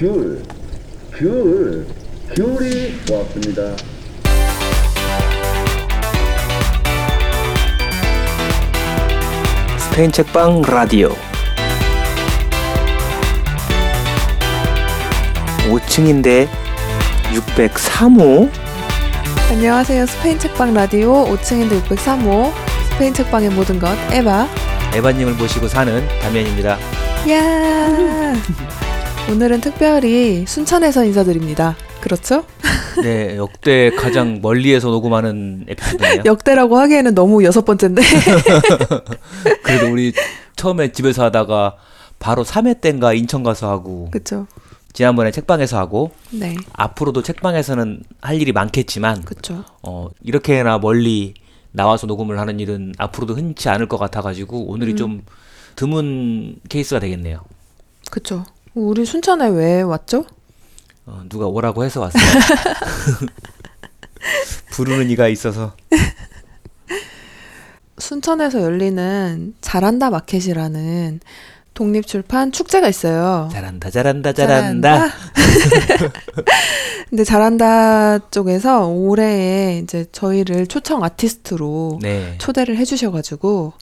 귤, 귤, 귤이 좋았습니다. 스페인 책방 라디오 5층인데 603호 안녕하세요. 스페인 책방 라디오 5층인데 603호 스페인 책방의 모든 것 에바. 에바님을 모시고 사는 담연입니다. 야 오늘은 특별히 순천에서 인사드립니다. 그렇죠? 네, 역대 가장 멀리에서 녹음하는 에피소드네요. 역대라고 하기에는 너무 여섯 번째인데. 그래도 우리 처음에 집에서 하다가 바로 3회 때인가 인천 가서 하고 그쵸? 지난번에 책방에서 하고 네, 앞으로도 책방에서는 할 일이 많겠지만 그쵸. 어, 이렇게나 멀리 나와서 녹음을 하는 일은 앞으로도 흔치 않을 것 같아 가지고 오늘이 음. 좀 드문 케이스가 되겠네요. 그쵸. 우리 순천에 왜 왔죠? 어, 누가 오라고 해서 왔어요. 부르는 이가 있어서. 순천에서 열리는 잘한다 마켓이라는 독립출판 축제가 있어요. 잘한다, 잘한다, 잘한다. 근데 잘한다 쪽에서 올해에 이제 저희를 초청 아티스트로 네. 초대를 해주셔가지고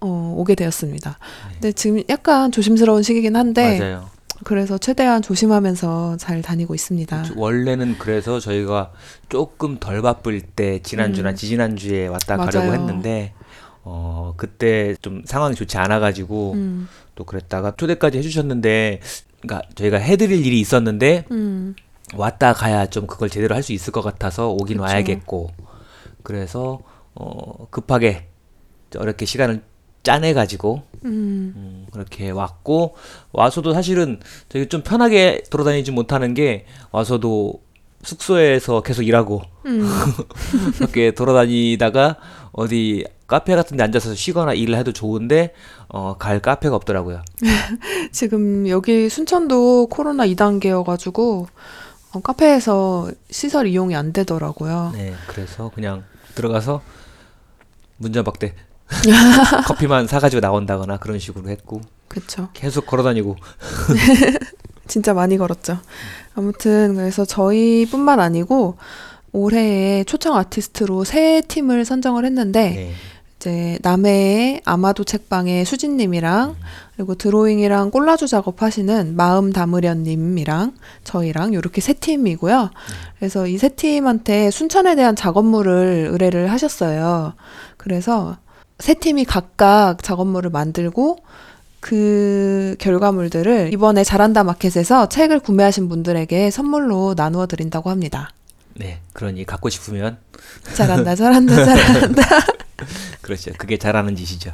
어, 오게 되었습니다. 근데 지금 약간 조심스러운 시기긴 한데 맞아요. 그래서 최대한 조심하면서 잘 다니고 있습니다. 원래는 그래서 저희가 조금 덜 바쁠 때 지난주나 음. 지지난주에 왔다 가려고 맞아요. 했는데 어 그때 좀 상황이 좋지 않아 가지고 음, 또 그랬다가 초대까지 해 주셨는데 그러니까 저희가 해 드릴 일이 있었는데 음, 왔다 가야 좀 그걸 제대로 할 수 있을 것 같아서 오긴 그쵸. 와야겠고 그래서 어 급하게 어렵게 시간을 짜내 가지고 음, 음, 그렇게 왔고 와서도 사실은 되게 좀 편하게 돌아다니지 못하는 게 와서도 숙소에서 계속 일하고 음, 그렇게 돌아다니다가 어디 카페 같은 데 앉아서 쉬거나 일을 해도 좋은데 어, 갈 카페가 없더라고요. 지금 여기 순천도 코로나 2단계여 가지고 어, 카페에서 시설 이용이 안 되더라고요. 네, 그래서 그냥 들어가서 문전박대 커피만 사가지고 나온다거나 그런 식으로 했고 그쵸. 계속 걸어다니고 진짜 많이 걸었죠. 아무튼 그래서 저희뿐만 아니고 올해의 초청 아티스트로 세 팀을 선정을 했는데 네, 이제 남해의 아마도 책방의 수진님이랑 그리고 드로잉이랑 꼴라주 작업하시는 마음 담으련님이랑 저희랑 이렇게 세 팀이고요. 그래서 이 세 팀한테 순천에 대한 작업물을 의뢰를 하셨어요. 그래서 세 팀이 각각 작업물을 만들고 그 결과물들을 이번에 잘한다 마켓에서 책을 구매하신 분들에게 선물로 나누어 드린다고 합니다. 네, 그러니 갖고 싶으면 잘한다, 잘한다, 잘한다. 그렇죠. 그게 잘하는 짓이죠.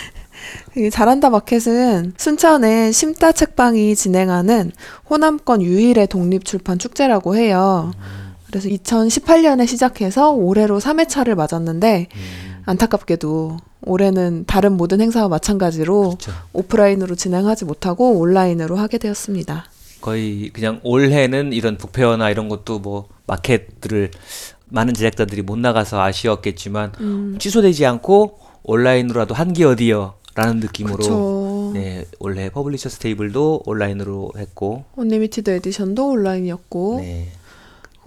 이 잘한다 마켓은 순천의 심따 책방이 진행하는 호남권 유일의 독립 출판 축제라고 해요. 그래서 2018년에 시작해서 올해로 3회차를 맞았는데 음, 안타깝게도 올해는 다른 모든 행사와 마찬가지로 그렇죠. 오프라인으로 진행하지 못하고 온라인으로 하게 되었습니다. 거의 그냥 올해는 이런 북페어나 이런 것도 뭐 마켓들을 많은 제작자들이 못 나가서 아쉬웠겠지만 음, 취소되지 않고 온라인으로라도 한게 어디여 라는 느낌으로. 네 올해 퍼블리셔스 테이블도 온라인으로 했고 언리미티드 에디션도 온라인이었고 네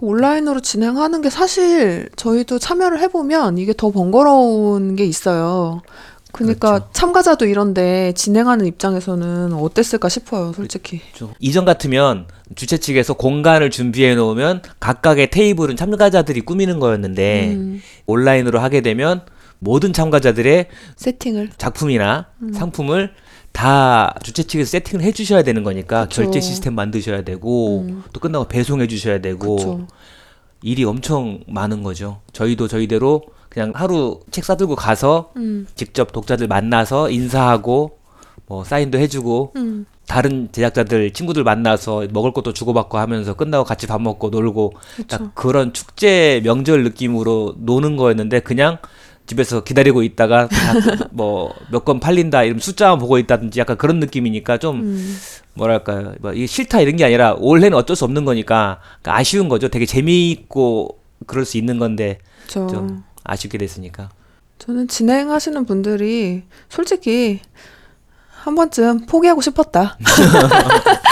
온라인으로 진행하는 게 사실 저희도 참여를 해보면 이게 더 번거로운 게 있어요. 그러니까 그렇죠. 참가자도 이런데 진행하는 입장에서는 어땠을까 싶어요, 솔직히. 좀 이전 같으면 주최 측에서 공간을 준비해 놓으면 각각의 테이블은 참가자들이 꾸미는 거였는데 음, 온라인으로 하게 되면 모든 참가자들의 세팅을. 작품이나 음. 상품을 다 주최 측에서 세팅을 해주셔야 되는 거니까 그쵸. 결제 시스템 만드셔야 되고 음. 또 끝나고 배송해 주셔야 되고 그렇죠. 일이 엄청 많은 거죠. 저희도 저희대로 그냥 하루 책 싸들고 가서 음, 직접 독자들 만나서 인사하고 뭐 사인도 해주고 음, 다른 제작자들 친구들 만나서 먹을 것도 주고받고 하면서 끝나고 같이 밥 먹고 놀고 그렇죠. 딱 그런 축제 명절 느낌으로 노는 거였는데 그냥 집에서 기다리고 있다가 뭐 몇 건 팔린다 이런 숫자만 보고 있다든지 약간 그런 느낌이니까 좀 음, 뭐랄까요? 뭐 이게 싫다 이런 게 아니라 올해는 어쩔 수 없는 거니까 그러니까 아쉬운 거죠. 되게 재미있고 그럴 수 있는 건데 저좀 아쉽게 됐으니까. 저는 진행하시는 분들이 솔직히 한 번쯤 포기하고 싶었다.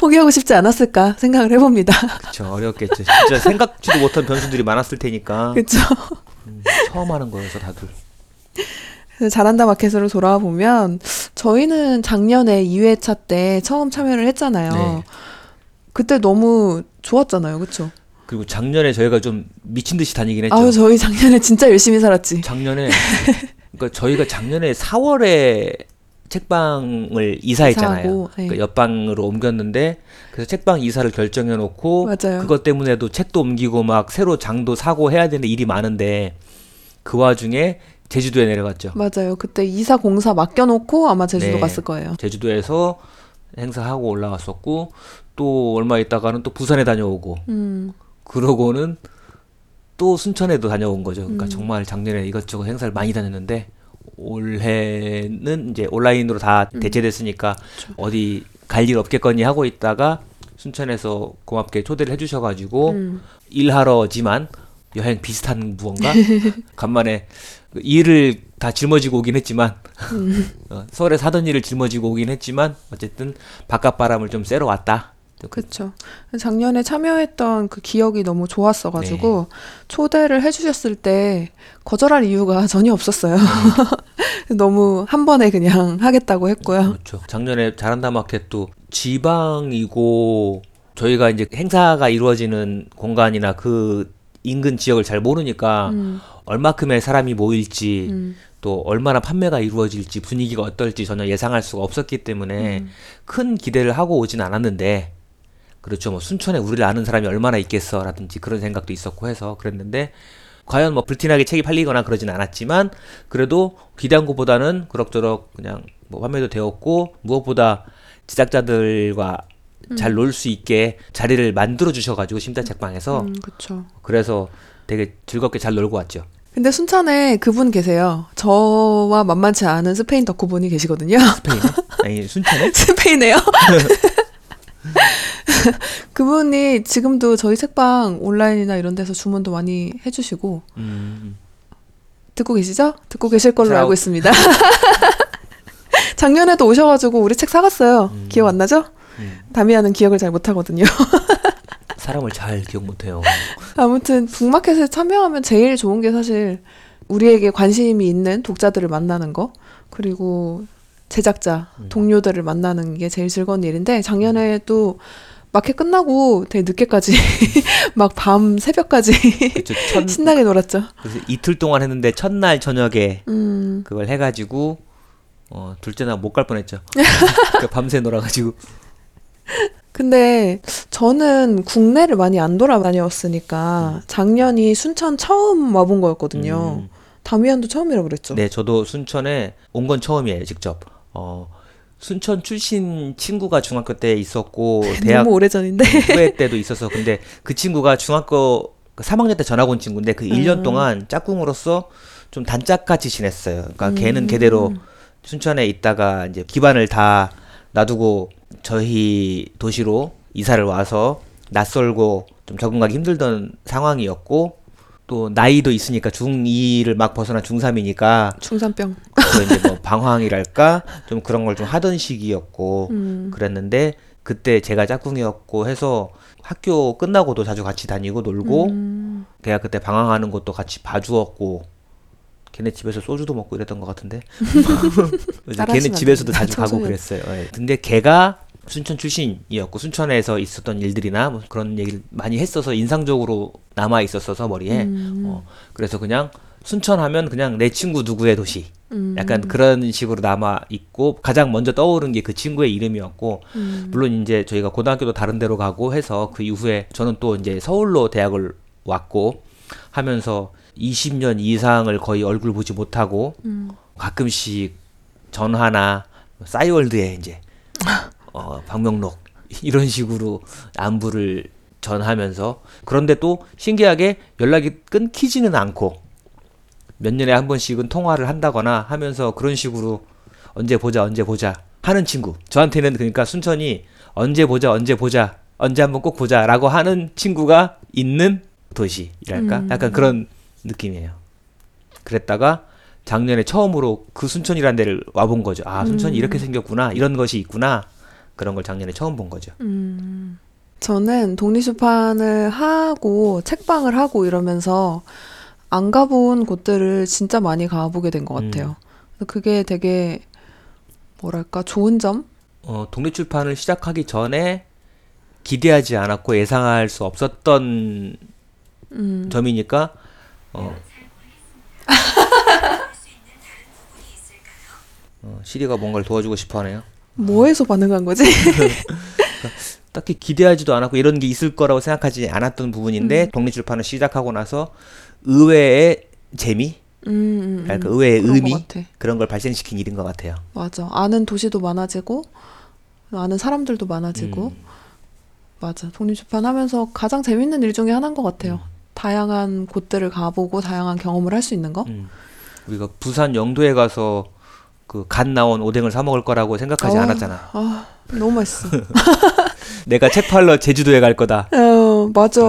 포기하고 싶지 않았을까 생각을 해봅니다. 그쵸 어렵겠죠. 진짜 생각지도 못한 변수들이 많았을 테니까 그렇죠. 음, 처음 하는 거여서 다들. 잘한다 마켓으로 돌아와 보면 저희는 작년에 2회차 때 처음 참여를 했잖아요. 네. 그때 너무 좋았잖아요. 그렇죠? 그리고 작년에 저희가 좀 미친 듯이 다니긴 했죠. 아유 저희 작년에 진짜 열심히 살았지. 작년에 그러니까 저희가 작년에 4월에 책방을 이사했잖아요. 네. 그러니까 옆방으로 옮겼는데 그래서 책방 이사를 결정해 놓고. 그것 때문에도 책도 옮기고 막 새로 장도 사고 해야 되는 일이 많은데 그 와중에 제주도에 내려갔죠. 맞아요. 그때 이사 공사 맡겨 놓고 아마 제주도 네. 갔을 거예요. 제주도에서 행사하고 올라왔었고 또 얼마 있다가는 또 부산에 다녀오고 음, 그러고는 또 순천에도 다녀온 거죠. 그러니까 음. 정말 작년에 이것저것 행사를 많이 다녔는데 올해는 이제 온라인으로 다 음. 대체됐으니까 어디 갈 일 없겠거니 하고 있다가 순천에서 고맙게 초대를 해주셔가지고 음. 일하러지만 여행 비슷한 무언가 간만에 일을 다 짊어지고 오긴 했지만 음. 어, 서울에서 하던 일을 짊어지고 오긴 했지만 어쨌든 바깥 바람을 좀 쐬러 왔다. 그렇죠. 작년에 참여했던 그 기억이 너무 좋았어가지고 네. 초대를 해주셨을 때 거절할 이유가 전혀 없었어요. 네. 너무 한 번에 그냥 하겠다고 했고요. 그렇죠. 작년에 잘한다 마켓도 지방이고 저희가 이제 행사가 이루어지는 공간이나 그 인근 지역을 잘 모르니까 음, 얼마큼의 사람이 모일지 음, 또 얼마나 판매가 이루어질지 분위기가 어떨지 전혀 예상할 수가 없었기 때문에 음. 큰 기대를 하고 오진 않았는데 그렇죠. 뭐 순천에 우리를 아는 사람이 얼마나 있겠어라든지 그런 생각도 있었고 해서 그랬는데 과연 뭐 불티나게 책이 팔리거나 그러진 않았지만 그래도 기대한 것보다는 그럭저럭 그냥 뭐 판매도 되었고 무엇보다 제작자들과 잘놀 수 있게 자리를 만들어 주셔가지고 심자 책방에서 음, 그렇죠. 그래서 되게 즐겁게 잘 놀고 왔죠. 근데 순천에 그분 계세요. 저와 만만치 않은 스페인 덕후분이 계시거든요. 스페인에 아니 순천에 스페인에요? 그분이 지금도 저희 책방 온라인이나 이런 데서 주문도 많이 해주시고 음, 듣고 계시죠? 듣고 계실 걸로. 알고 있습니다. 작년에도 오셔가지고 우리 책 사갔어요. 기억 안 나죠? 음. 다미아는 기억을 잘 못하거든요. 사람을 잘 기억 못해요. 아무튼 북마켓에 참여하면 제일 좋은 게 사실 우리에게 관심이 있는 독자들을 만나는 거 그리고 제작자 음. 동료들을 만나는 게 제일 즐거운 일인데 작년에도 마켓 끝나고 되게 늦게까지 막 밤 새벽까지 그쵸, 첫, 신나게 놀았죠. 그래서 이틀 동안 했는데 첫날 저녁에 음, 그걸 해가지고 어 둘째 날 못 갈 뻔했죠. 그 밤새 놀아가지고 근데 저는 국내를 많이 안 돌아다녔으니까 작년이 순천 처음 와본 거였거든요. 음. 다미안도 처음이라 그랬죠. 네, 저도 순천에 온 건 처음이에요, 직접. 어 순천 출신 친구가 중학교 때 있었고 대학 너무 오래전인데. 후배 때도 있어서 근데 그 친구가 중학교 3학년 때 전학 온 친구인데 그 1년 음. 동안 짝꿍으로서 좀 단짝같이 지냈어요. 그러니까 음. 걔는 걔대로 순천에 있다가 이제 기반을 다 놔두고 저희 도시로 이사를 와서 낯설고 좀 적응하기 힘들던 상황이었고 또 나이도 있으니까 중2를 막 벗어난 중3이니까 중산병. 그 이제 뭐 방황이랄까 좀 그런 걸 좀 하던 시기였고 음. 그랬는데 그때 제가 짝꿍이었고 해서 학교 끝나고도 자주 같이 다니고 놀고 음. 걔가 그때 방황하는 것도 같이 봐주었고 걔네 집에서 소주도 먹고 이랬던 것 같은데 그래서 따라하시면 걔네 안 집에서도 됩니다. 자주 가고 청소년. 그랬어요. 예. 근데 걔가 순천 출신이었고 순천에서 있었던 일들이나 뭐 그런 얘기를 많이 했어서 인상적으로 남아 있었어서 머리에 음. 어, 그래서 그냥 순천하면 그냥 내 친구 누구의 도시 음. 약간 그런 식으로 남아 있고 가장 먼저 떠오른 게 그 친구의 이름이었고 음. 물론 이제 저희가 고등학교도 다른 데로 가고 해서 그 이후에 저는 또 이제 서울로 대학을 왔고 하면서 20년 이상을 거의 얼굴 보지 못하고 음. 가끔씩 전화나 싸이월드에 이제 어, 방명록 이런 식으로 안부를 전하면서 그런데 또 신기하게 연락이 끊기지는 않고 몇 년에 한 번씩은 통화를 한다거나 하면서 그런 식으로 언제 보자 언제 보자 하는 친구 저한테는 그러니까 순천이 언제 보자 언제 보자 언제 한번 꼭 보자라고 하는 친구가 있는 도시랄까 음. 약간 그런 느낌이에요. 그랬다가 작년에 처음으로 그 순천이라는 데를 와본 거죠. 아 순천이 음. 이렇게 생겼구나 이런 것이 있구나 그런 걸 작년에 처음 본 거죠. 음, 저는 독립出版을 하고 책방을 하고 이러면서 안 가본 곳들을 진짜 많이 가보게 된 것 같아요. 그게 되게 뭐랄까 좋은 점? 어, 독립출판을 시작하기 전에 기대하지 않았고 예상할 수 없었던 음, 점이니까 어, 어, 시리가 뭔가를 도와주고 싶어하네요. 뭐에서 반응한 거지? 딱히 기대하지도 않았고 이런 게 있을 거라고 생각하지 않았던 부분인데 독립출판을 시작하고 나서 의외의 재미, 음, 음, 음. 그러니까 의외의 의미. 그런 걸 발생시킨 일인 것 같아요. 맞아. 아는 도시도 많아지고 아는 사람들도 많아지고 음. 맞아. 독립출판 하면서 가장 재밌는 일 중에 하나인 것 같아요. 다양한 곳들을 가보고 다양한 경험을 할 수 있는 거. 음. 우리가 부산 영도에 가서 그갓 나온 오뎅을 사 먹을 거라고 생각하지 어. 않았잖아. 아, 너무 맛있어. 내가 책 팔러 제주도에 갈 거다. 어, 맞아.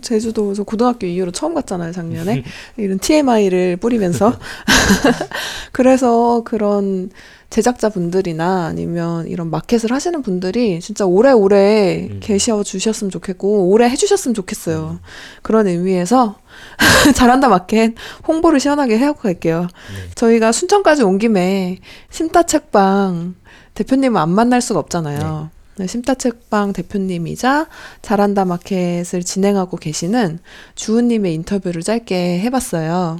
제주도 저 고등학교 이후로 처음 갔잖아요, 작년에. 이런 TMI를 뿌리면서. 그래서 그런 제작자분들이나 아니면 이런 마켓을 하시는 분들이 진짜 오래오래 음. 계셔 주셨으면 좋겠고, 오래 해 주셨으면 좋겠어요. 그런 의미에서 잘한다 마켓 홍보를 시원하게 해하고 갈게요. 네. 저희가 순천까지 온 김에 심따책방 대표님은 안 만날 수가 없잖아요. 네, 심따책방 대표님이자 잘한다 마켓을 진행하고 계시는 주은님의 인터뷰를 짧게 해봤어요.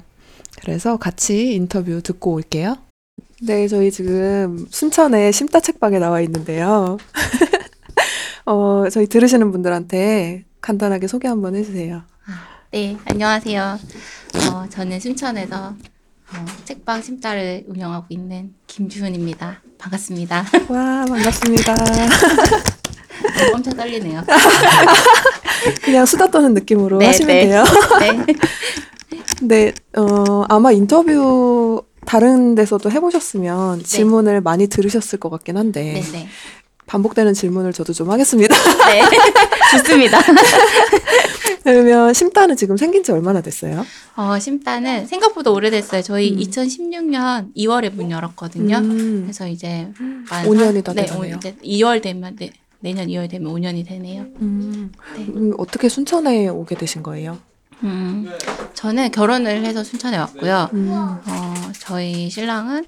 그래서 같이 인터뷰 듣고 올게요. 네, 저희 지금 순천의 심따책방에 나와 있는데요. 어, 저희 들으시는 분들한테 간단하게 소개 한번 해주세요. 네, 안녕하세요. 어, 저는 순천에서 어, 책방 심따를 운영하고 있는 김주훈입니다. 반갑습니다. 와, 반갑습니다. 엄청 떨리네요. 그냥 수다 떠는 느낌으로 네, 하시면 네. 돼요. 네. 네, 어, 아마 인터뷰 다른 데서도 해보셨으면 질문을 많이 들으셨을 것 같긴 한데 네, 네. 반복되는 질문을 저도 좀 하겠습니다. 네. 좋습니다. 그러면 심따는 지금 생긴 지 얼마나 됐어요? 어, 심따는 생각보다 오래됐어요. 저희 음. 2016년 2월에 문 열었거든요. 음, 그래서 이제 만 5년이 다 네. 오- 이제 2월 되면 네, 내년 2월 되면 5년이 되네요. 음, 네. 음, 어떻게 순천에 오게 되신 거예요? 음, 저는 결혼을 해서 순천에 왔고요. 음, 어, 저희 신랑은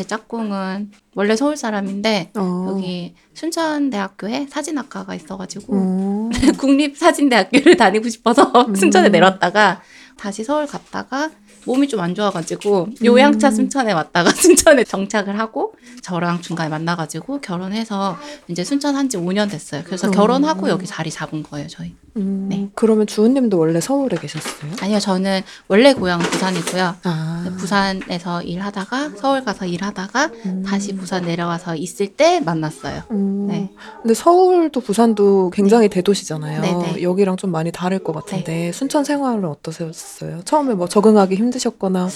제 짝꿍은 원래 서울 사람인데 어, 여기 순천대학교에 사진학과가 있어가지고 어, 국립사진대학교를 다니고 싶어서 음. 순천에 내렸다가 다시 서울 갔다가 몸이 좀 안 좋아가지고 요양차 음. 순천에 왔다가 순천에 정착을 하고 저랑 중간에 만나가지고 결혼해서 이제 순천 한 지 5년 됐어요. 그래서 음. 결혼하고 여기 자리 잡은 거예요, 저희. 음, 네. 그러면 주은님도 원래 서울에 계셨어요? 아니요, 저는 원래 고향은 부산이고요. 아, 부산에서 일하다가 서울 가서 일하다가 음. 다시 부산 내려와서 있을 때 만났어요. 음, 네. 근데 서울도 부산도 굉장히 대도시잖아요. 네네. 여기랑 좀 많이 다를 것 같은데 순천 생활은 어떠셨어요? 처음에 뭐 적응하기 힘 드셨거나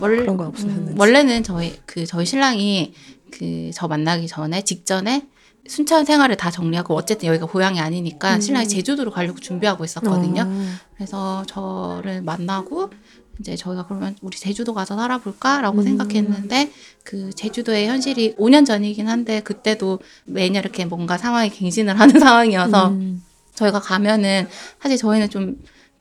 원, 그런 건 없으셨는지? 음, 원래는 저희 그 저희 신랑이 그 저 만나기 전에 직전에 순천 생활을 다 정리하고 어쨌든 여기가 고향이 아니니까 음. 신랑이 제주도로 가려고 준비하고 있었거든요. 어. 그래서 저를 만나고 이제 저희가 그러면 우리 제주도 가서 살아볼까라고 음. 생각했는데 그 제주도의 현실이 5년 전이긴 한데 그때도 매년 이렇게 뭔가 상황이 갱신을 하는 상황이어서 음. 저희가 가면은 사실 저희는 좀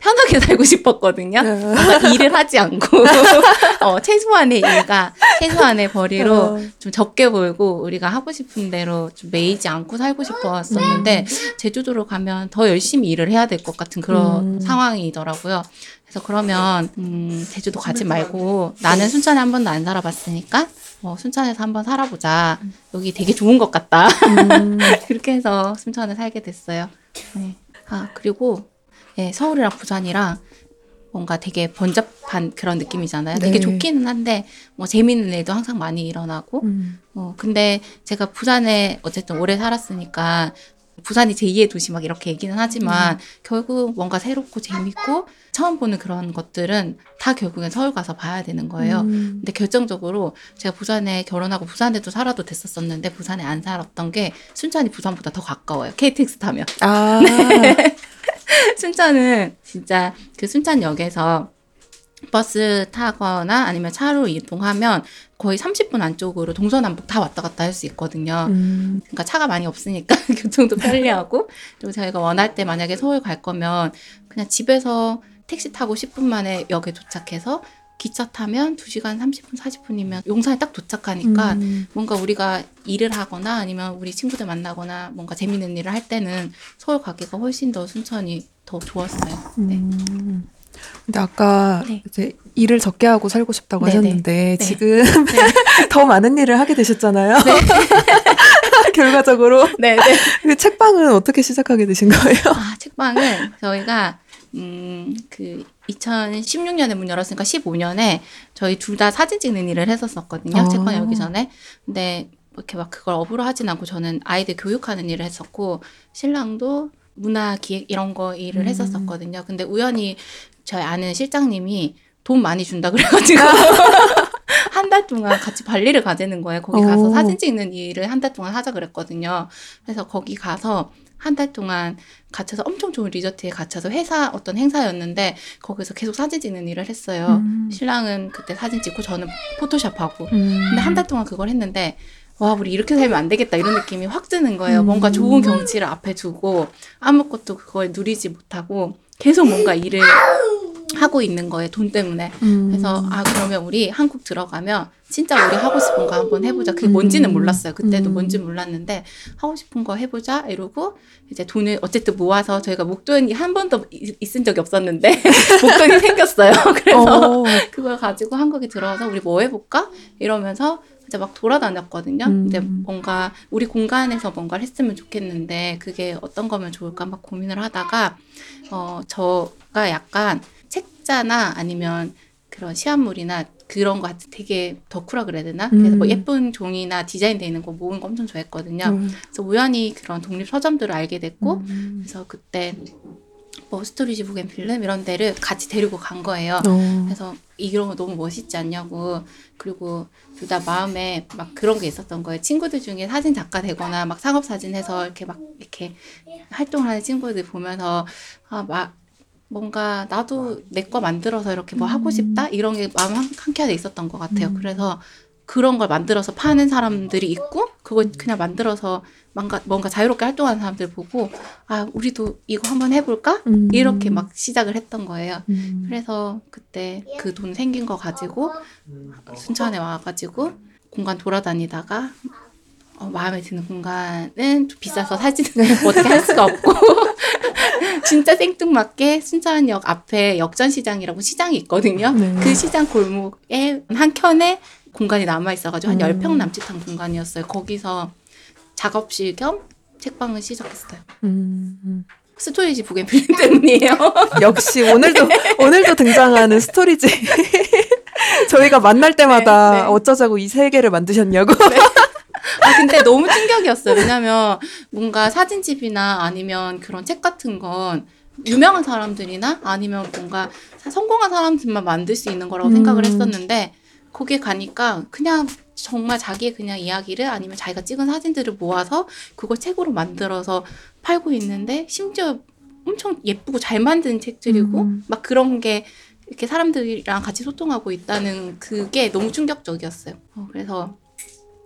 편하게 살고 싶었거든요. 네. 뭔가 일을 하지 않고 어, 최소한의 일과 최소한의 벌이로 어. 좀 적게 벌고 우리가 하고 싶은 대로 좀 매이지 않고 살고 싶었었는데 제주도로 가면 더 열심히 일을 해야 될 것 같은 그런 음. 상황이더라고요. 그래서 그러면 음, 제주도 가지 말고 나는 순천에 한 번도 안 살아봤으니까 어, 순천에서 한번 살아보자. 여기 되게 좋은 것 같다. 음. 그렇게 해서 순천에 살게 됐어요. 네. 아 그리고 예, 서울이랑 부산이랑 뭔가 되게 번잡한 그런 느낌이잖아요. 네. 되게 좋기는 한데 뭐 재미있는 일도 항상 많이 일어나고 음. 어 근데 제가 부산에 어쨌든 오래 살았으니까 부산이 제2의 도시 막 이렇게 얘기는 하지만 결국 뭔가 새롭고 재밌고 처음 보는 그런 것들은 다 결국엔 서울 가서 봐야 되는 거예요. 음. 근데 결정적으로 제가 부산에 결혼하고 부산에도 살아도 됐었었는데 부산에 안 살았던 게 순천이 부산보다 더 가까워요. KTX 타면. 아, 순천은 진짜 그 순천역에서 버스 타거나 아니면 차로 이동하면 거의 30분 안쪽으로 동서남북 다 왔다 갔다 할 수 있거든요. 음. 그러니까 차가 많이 없으니까 교통도 편리하고 그리고 저희가 원할 때 만약에 서울 갈 거면 그냥 집에서 택시 타고 10분 만에 역에 도착해서 기차 타면 2시간 30분 40분이면 용산에 딱 도착하니까 음. 뭔가 우리가 일을 하거나 아니면 우리 친구들 만나거나 뭔가 재밌는 일을 할 때는 서울 가기가 훨씬 더 순천이 더 좋았어요. 네. 음. 근데 아까 네. 이제 일을 적게 하고 살고 싶다고 네네. 하셨는데 네. 지금 더 많은 일을 하게 되셨잖아요. 네. 결과적으로 네, 네. 그 책방은 어떻게 시작하게 되신 거예요? 아, 책방은 저희가 음, 그 2016년에 문 열었으니까 15년에 저희 둘 다 사진 찍는 일을 했었었거든요. 아. 책방 열기 전에. 근데 이렇게 막 그걸 업으로 하진 않고 저는 아이들 교육하는 일을 했었고 신랑도 문화 기획 이런 거 일을 음. 했었었거든요. 근데 우연히 저희 아는 실장님이 돈 많이 준다 그래가지고 한 달 동안 같이 발리를 가자는 거예요. 거기 가서 오. 사진 찍는 일을 한 달 동안 하자 그랬거든요. 그래서 거기 가서 한 달 동안 갇혀서 엄청 좋은 리조트에 갇혀서 회사 어떤 행사였는데 거기서 계속 사진 찍는 일을 했어요. 음. 신랑은 그때 사진 찍고 저는 포토샵하고 음. 근데 한 달 동안 그걸 했는데 와 우리 이렇게 살면 안 되겠다 이런 느낌이 확 드는 거예요. 음. 뭔가 좋은 경치를 앞에 두고 아무것도 그걸 누리지 못하고 계속 뭔가 일을 하고 있는 거예요. 돈 때문에. 음. 그래서 아 그러면 우리 한국 들어가면 진짜 우리 하고 싶은 거 한번 해보자. 그게 뭔지는 음. 몰랐어요. 그때도 음. 뭔지 몰랐는데 하고 싶은 거 해보자 이러고 이제 돈을 어쨌든 모아서 저희가 목돈이 한 번도 이- 있은 적이 없었는데 목돈이 생겼어요. 그래서 어. 그걸 가지고 한국에 들어와서 우리 뭐 해볼까 이러면서 이제 막 돌아다녔거든요. 음. 근데 뭔가 우리 공간에서 뭔가를 했으면 좋겠는데 그게 어떤 거면 좋을까 막 고민을 하다가 어 저가 약간 책자나 아니면 그런 시한물이나 그런 거 같은 되게 덕후라 그래야 되나? 그래서 뭐 음. 예쁜 종이나 디자인돼 있는 거 모으는 거 엄청 좋아했거든요. 음. 그래서 우연히 그런 독립 서점들을 알게 됐고 음. 그래서 그때 뭐 Storage Book and Film 이런 데를 같이 데리고 간 거예요. 어. 그래서 이런 거 너무 멋있지 않냐고 그리고 둘 다 마음에 막 그런 게 있었던 거예요 친구들 중에 사진 작가 되거나 막 상업 사진 해서 이렇게 막 이렇게 활동을 하는 친구들 보면서 아 막 뭔가 나도 내 거 만들어서 이렇게 뭐 하고 싶다 이런 게 마음 한- 한켠에 있었던 것 같아요 음. 그래서 그런 걸 만들어서 파는 사람들이 있고 그걸 그냥 만들어서 뭔가 뭔가 자유롭게 활동하는 사람들 보고 아 우리도 이거 한번 해볼까 음. 이렇게 막 시작을 했던 거예요 음. 그래서 그때 그 돈 생긴 거 가지고 순천에 와가지고 공간 돌아다니다가 어, 마음에 드는 공간은 좀 비싸서 사진은 뭐 어떻게 할 수가 없고 진짜 생뚱맞게 순천역 앞에 역전시장이라고 시장이 있거든요. 네. 그 시장 골목에 한 켠에 공간이 남아 있어가지고 한 음. 10평 남짓한 공간이었어요. 거기서 작업실 겸 책방을 시작했어요. 음. 음. Storage Book and Film 때문이에요. 역시 오늘도 오늘도 등장하는 Storage. 저희가 만날 때마다 네, 네. 어쩌자고 이 세 개를 만드셨냐고. 아 근데 너무 충격이었어요. 왜냐면 뭔가 사진집이나 아니면 그런 책 같은 건 유명한 사람들이나 아니면 뭔가 사- 성공한 사람들만 만들 수 있는 거라고 음. 생각을 했었는데 거기에 가니까 그냥 정말 자기의 그냥 이야기를 아니면 자기가 찍은 사진들을 모아서 그걸 책으로 만들어서 팔고 있는데 심지어 엄청 예쁘고 잘 만든 책들이고 음. 막 그런 게 이렇게 사람들이랑 같이 소통하고 있다는 그게 너무 충격적이었어요. 어, 그래서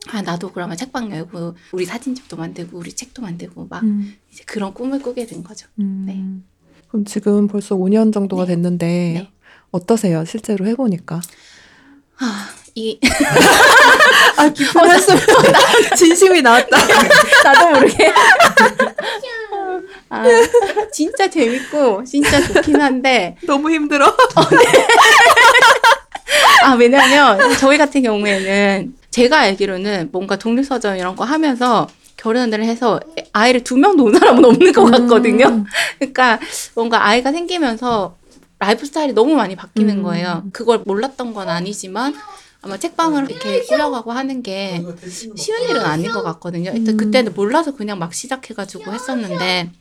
아 나도 그러면 책방 열고 우리 사진집도 만들고 우리 책도 만들고 막 음. 이제 그런 꿈을 꾸게 된 거죠. 음. 네. 그럼 지금 벌써 5년 정도가 네. 됐는데 네. 어떠세요? 실제로 해보니까. 아 이 아 깊은 한숨. 진심이 나왔다. 나도 모르게 아 진짜 재밌고 진짜 좋긴 한데 너무 힘들어. 아 왜냐면 저희 같은 경우에는 제가 알기로는 뭔가 독립서점 이런 거 하면서 결혼을 해서 아이를 두 명 놓은 사람은 없는 것 같거든요. 음. 그러니까 뭔가 아이가 생기면서 라이프 스타일이 너무 많이 바뀌는 음. 거예요. 그걸 몰랐던 건 아니지만 아마 책방을 이렇게 꾸려가고 하는 게 쉬운 일은 아닌 것 같거든요. 일단 음. 그때는 몰라서 그냥 막 시작해가지고 했었는데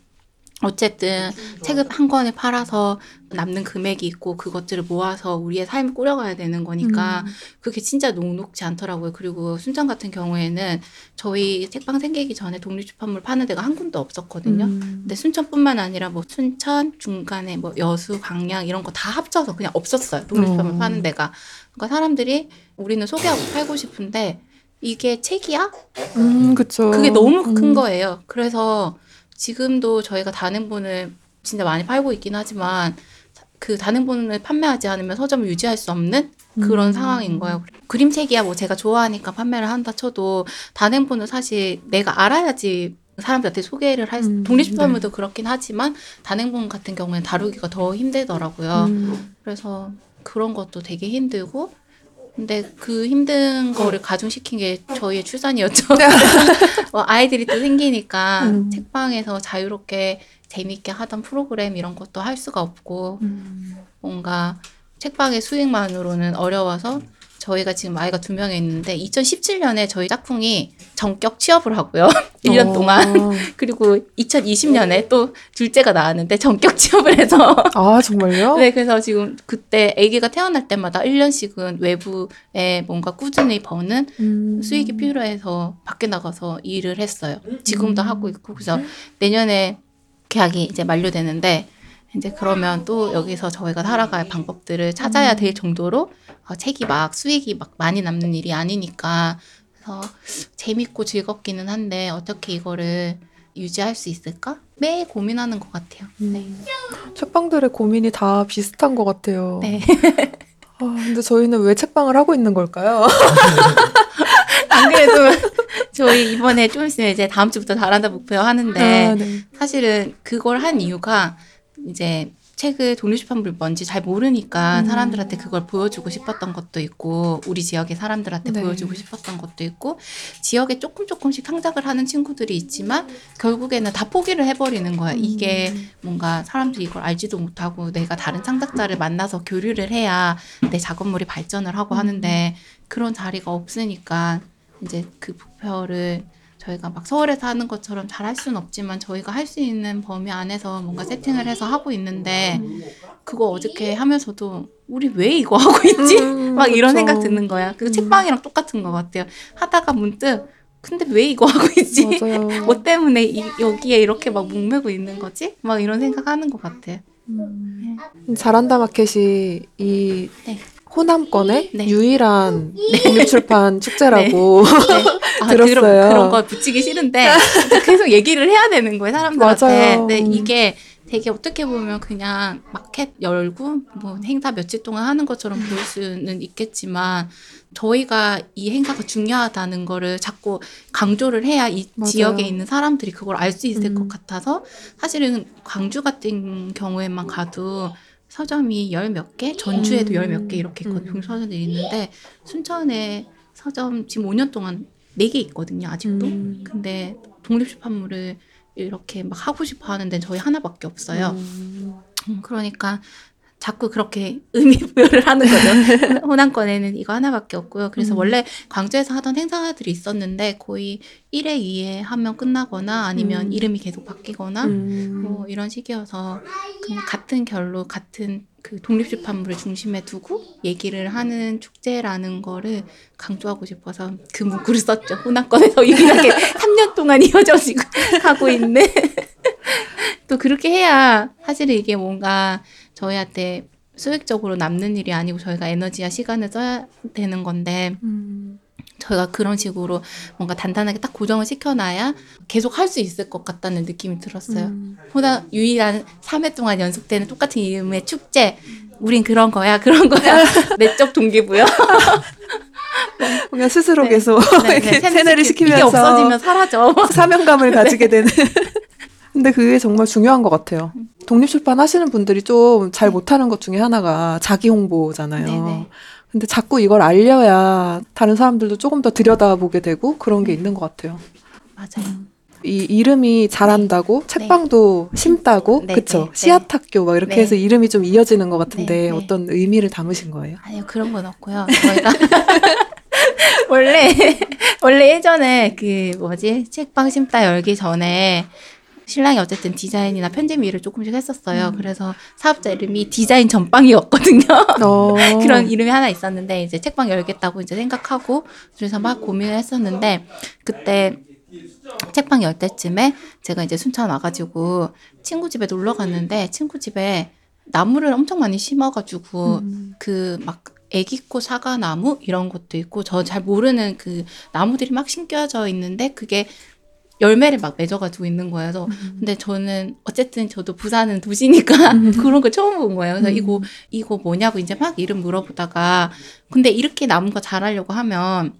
어쨌든 책을 한 권을 팔아서 남는 금액이 있고 그것들을 모아서 우리의 삶을 꾸려가야 되는 거니까 음. 그게 진짜 녹록지 않더라고요. 그리고 순천 같은 경우에는 저희 책방 생기기 전에 독립출판물 파는 데가 한 군데 없었거든요. 음. 근데 순천뿐만 아니라 뭐 순천 중간에 뭐 여수, 광양 이런 거 다 합쳐서 그냥 없었어요. 독립출판물 어. 파는 데가. 그러니까 사람들이 우리는 소개하고 팔고 싶은데 이게 책이야? 음, 그쵸. 그게 너무 큰 음. 거예요. 그래서 지금도 저희가 단행본을 진짜 많이 팔고 있긴 하지만 그 단행본을 판매하지 않으면 서점을 유지할 수 없는 그런 음. 상황인 거예요. 그림책이야 뭐 제가 좋아하니까 판매를 한다 쳐도 단행본은 사실 내가 알아야지 사람들한테 소개를 할 수- 음, 독립출판물도 그렇긴 하지만 단행본 같은 경우에는 다루기가 더 힘들더라고요. 음. 그래서 그런 것도 되게 힘들고 근데 그 힘든 거를 가중시킨 게 저희의 출산이었죠. 뭐 아이들이 또 생기니까 음. 책방에서 자유롭게 재미있게 하던 프로그램 이런 것도 할 수가 없고 음. 뭔가 책방의 수익만으로는 어려워서 저희가 지금 아이가 두 명이 있는데 2017년에 저희 짝꿍이 전격 취업을 하고요. 1년 어. 동안. 그리고 2020년에 또 둘째가 나왔는데 전격 취업을 해서 아, 정말요? 네, 그래서 지금 그때 아기가 태어날 때마다 1년씩은 외부에 뭔가 꾸준히 버는 음. 수익이 필요해서 밖에 나가서 일을 했어요. 음. 지금도 하고 있고 그래서 내년에 계약이 이제 만료되는데 이제 그러면 또 여기서 저희가 살아갈 방법들을 찾아야 음. 될 정도로 어, 책이 막 수익이 막 많이 남는 일이 아니니까 그래서 재밌고 즐겁기는 한데 어떻게 이거를 유지할 수 있을까? 매일 고민하는 것 같아요. 네. 음. 책방들의 고민이 다 비슷한 것 같아요. 네. 아, 근데 저희는 왜 책방을 하고 있는 걸까요? 안 그래도 저희 이번에 좀 있으면 이제 다음 주부터 잘한다 목표 하는데 아, 네. 사실은 그걸 한 이유가 이제 책을 독립出版물 뭔지 잘 모르니까 음. 사람들한테 그걸 보여주고 싶었던 것도 있고 우리 지역의 사람들한테 네. 보여주고 싶었던 것도 있고 지역에 조금 조금씩 창작을 하는 친구들이 있지만 결국에는 다 포기를 해버리는 거야 이게 음. 뭔가 사람들이 이걸 알지도 못하고 내가 다른 창작자를 만나서 교류를 해야 내 작업물이 발전을 하고 음. 하는데 그런 자리가 없으니까 이제 그 목표를 저희가 막 서울에서 하는 것처럼 잘 할 수는 없지만 저희가 할 수 있는 범위 안에서 뭔가 세팅을 해서 하고 있는데 그거 어저께 하면서도 우리 왜 이거 하고 있지? 음, 막 이런 그쵸. 생각 드는 거야. 그 음. 책방이랑 똑같은 것 같아요. 하다가 문득 근데 왜 이거 하고 있지? 뭐 때문에 이, 여기에 이렇게 막 목매고 있는 거지? 막 이런 생각하는 것 같아 요. 음. 잘한다 마켓이 이 네. 호남권의 네. 유일한 독립출판 축제라고 네. 아, 들었어요. 그런, 그런 걸 붙이기 싫은데 계속 얘기를 해야 되는 거예요 사람들한테. 맞아요. 근데 음. 이게 되게 어떻게 보면 그냥 마켓 열고 뭐 행사 며칠 동안 하는 것처럼 보일 수는 있겠지만 저희가 이 행사가 중요하다는 거를 자꾸 강조를 해야 이 맞아요. 지역에 있는 사람들이 그걸 알 수 있을 음. 것 같아서 사실은 광주 같은 경우에만 가도 서점이 열 몇 개, 전주에도 음. 열몇 개 이렇게. 음. 동서점들이 있는데 순천에 서점 지금 5년 동안 4개 있거든요. 아직도. 음. 근데 독립 출판물을 이렇게 막 하고 싶어 하는 데는 저희 하나밖에 없어요. 음. 음, 그러니까 자꾸 그렇게 의미 부여를 하는 거죠. 호남권에는 이거 하나밖에 없고요. 그래서 음. 원래 광주에서 하던 행사들이 있었는데 거의 1회, 2회 하면 끝나거나 아니면 음. 이름이 계속 바뀌거나 음. 뭐 이런 식이어서 그냥 같은 결로 같은 그 독립출판물을 중심에 두고 얘기를 하는 축제라는 거를 강조하고 싶어서 그 문구를 썼죠. 호남권에서 유일하게 3년 동안 이어져지고 가고 있는 또 그렇게 해야 사실은 이게 뭔가 저희한테 수익적으로 남는 일이 아니고 저희가 에너지와 시간을 써야 되는 건데 음. 저희가 그런 식으로 뭔가 단단하게 딱 고정을 시켜놔야 계속 할 수 있을 것 같다는 느낌이 들었어요. 음. 보다 유일한 3회 동안 연속되는 똑같은 이름의 축제. 우린 그런 거야, 그런 거야. 내적 동기부여. 그냥 스스로 네. 계속 네, 네. 세뇌를 이게 시키면서 없어지면 사라져. 사명감을 가지게 되는. 근데 그게 정말 중요한 것 같아요. 독립출판 하시는 분들이 좀 잘 못하는 것 중에 하나가 자기 홍보잖아요. 네네. 근데 자꾸 이걸 알려야 다른 사람들도 조금 더 들여다보게 되고 그런 게 있는 것 같아요. 맞아요. 이 이름이 잘한다고 책방도 심다고 네, 그쵸 네, 씨앗학교 막 이렇게 네. 해서 이름이 좀 이어지는 것 같은데 네, 네. 어떤 의미를 담으신 거예요? 아니요, 그런 건 없고요. 저희가. 원래, 원래 예전에 그 뭐지, 책방 심다 열기 전에 신랑이 어쨌든 디자인이나 편집 일을 조금씩 했었어요. 그래서 사업자 이름이 디자인 전빵이었거든요. 어. 그런 이름이 하나 있었는데 이제 책방 열겠다고 이제 생각하고 그래서 막 고민을 했었는데 그때 책방 열 때쯤에 제가 이제 순천 와가지고 친구 집에 놀러 갔는데 친구 집에 나무를 엄청 많이 심어가지고 음. 그막 애기꽃 사과나무 이런 것도 있고 저 잘 모르는 그 나무들이 막 심겨져 있는데 그게 열매를 막 맺어가지고 있는 거예요. 그래서 근데 저는 어쨌든 저도 부산은 도시니까 그런 거 처음 본 거예요. 그래서 음. 이거 이거 뭐냐고 이제 막 이름 물어보다가 근데 이렇게 나무가 자라려고 하면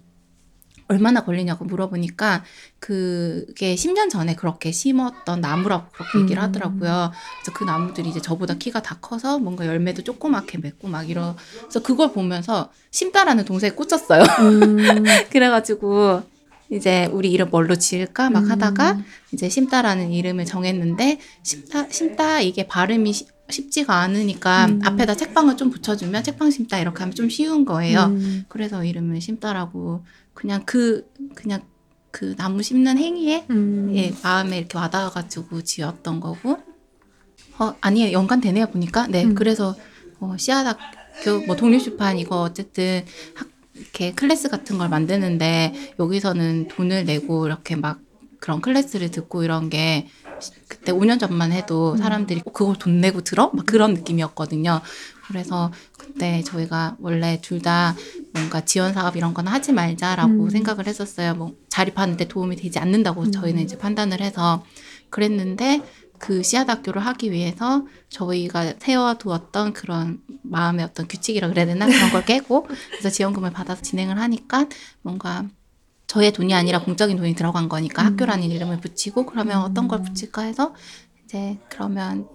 얼마나 걸리냐고 물어보니까 그게 10년 전에 그렇게 심었던 나무라고 그렇게 얘기를 음. 하더라고요. 그래서 그 나무들이 이제 저보다 키가 다 커서 뭔가 열매도 조그맣게 맺고 막 이러. 그래서 그걸 보면서 심다라는 동생에 꽂혔어요. 음. 그래가지고 이제 우리 이름 뭘로 지을까 막 음. 하다가 이제 심다라는 이름을 정했는데 심다 심다 이게 발음이 쉬- 쉽지가 않으니까 음. 앞에다 책방을 좀 붙여주면 책방 심다 이렇게 하면 좀 쉬운 거예요. 음. 그래서 이름을 심다라고 그냥 그 그냥 그 나무 심는 행위에 음. 예, 마음에 이렇게 와닿아가지고 지었던 거고 어 아니에요 연관 되네요 보니까 네 음. 그래서 어, 씨앗 학교 뭐 독립출판 이거 어쨌든 학 이렇게 클래스 같은 걸 만드는데 여기서는 돈을 내고 이렇게 막 그런 클래스를 듣고 이런 게 그때 5년 전만 해도 사람들이 어, 그걸 돈 내고 들어 막 그런 느낌이었거든요. 그래서 그때 저희가 원래 둘 다 뭔가 지원 사업 이런 건 하지 말자라고 음. 생각을 했었어요. 뭐 자립하는데 도움이 되지 않는다고 저희는 이제 판단을 해서 그랬는데 그 씨앗학교를 하기 위해서 저희가 세워두었던 그런 마음의 어떤 규칙이라 그래야 되나? 그런 걸 깨고 그래서 지원금을 받아서 진행을 하니까 뭔가 저의 돈이 아니라 공적인 돈이 들어간 거니까 학교라는 이름을 붙이고 그러면 어떤 걸 붙일까 해서 이제 그러면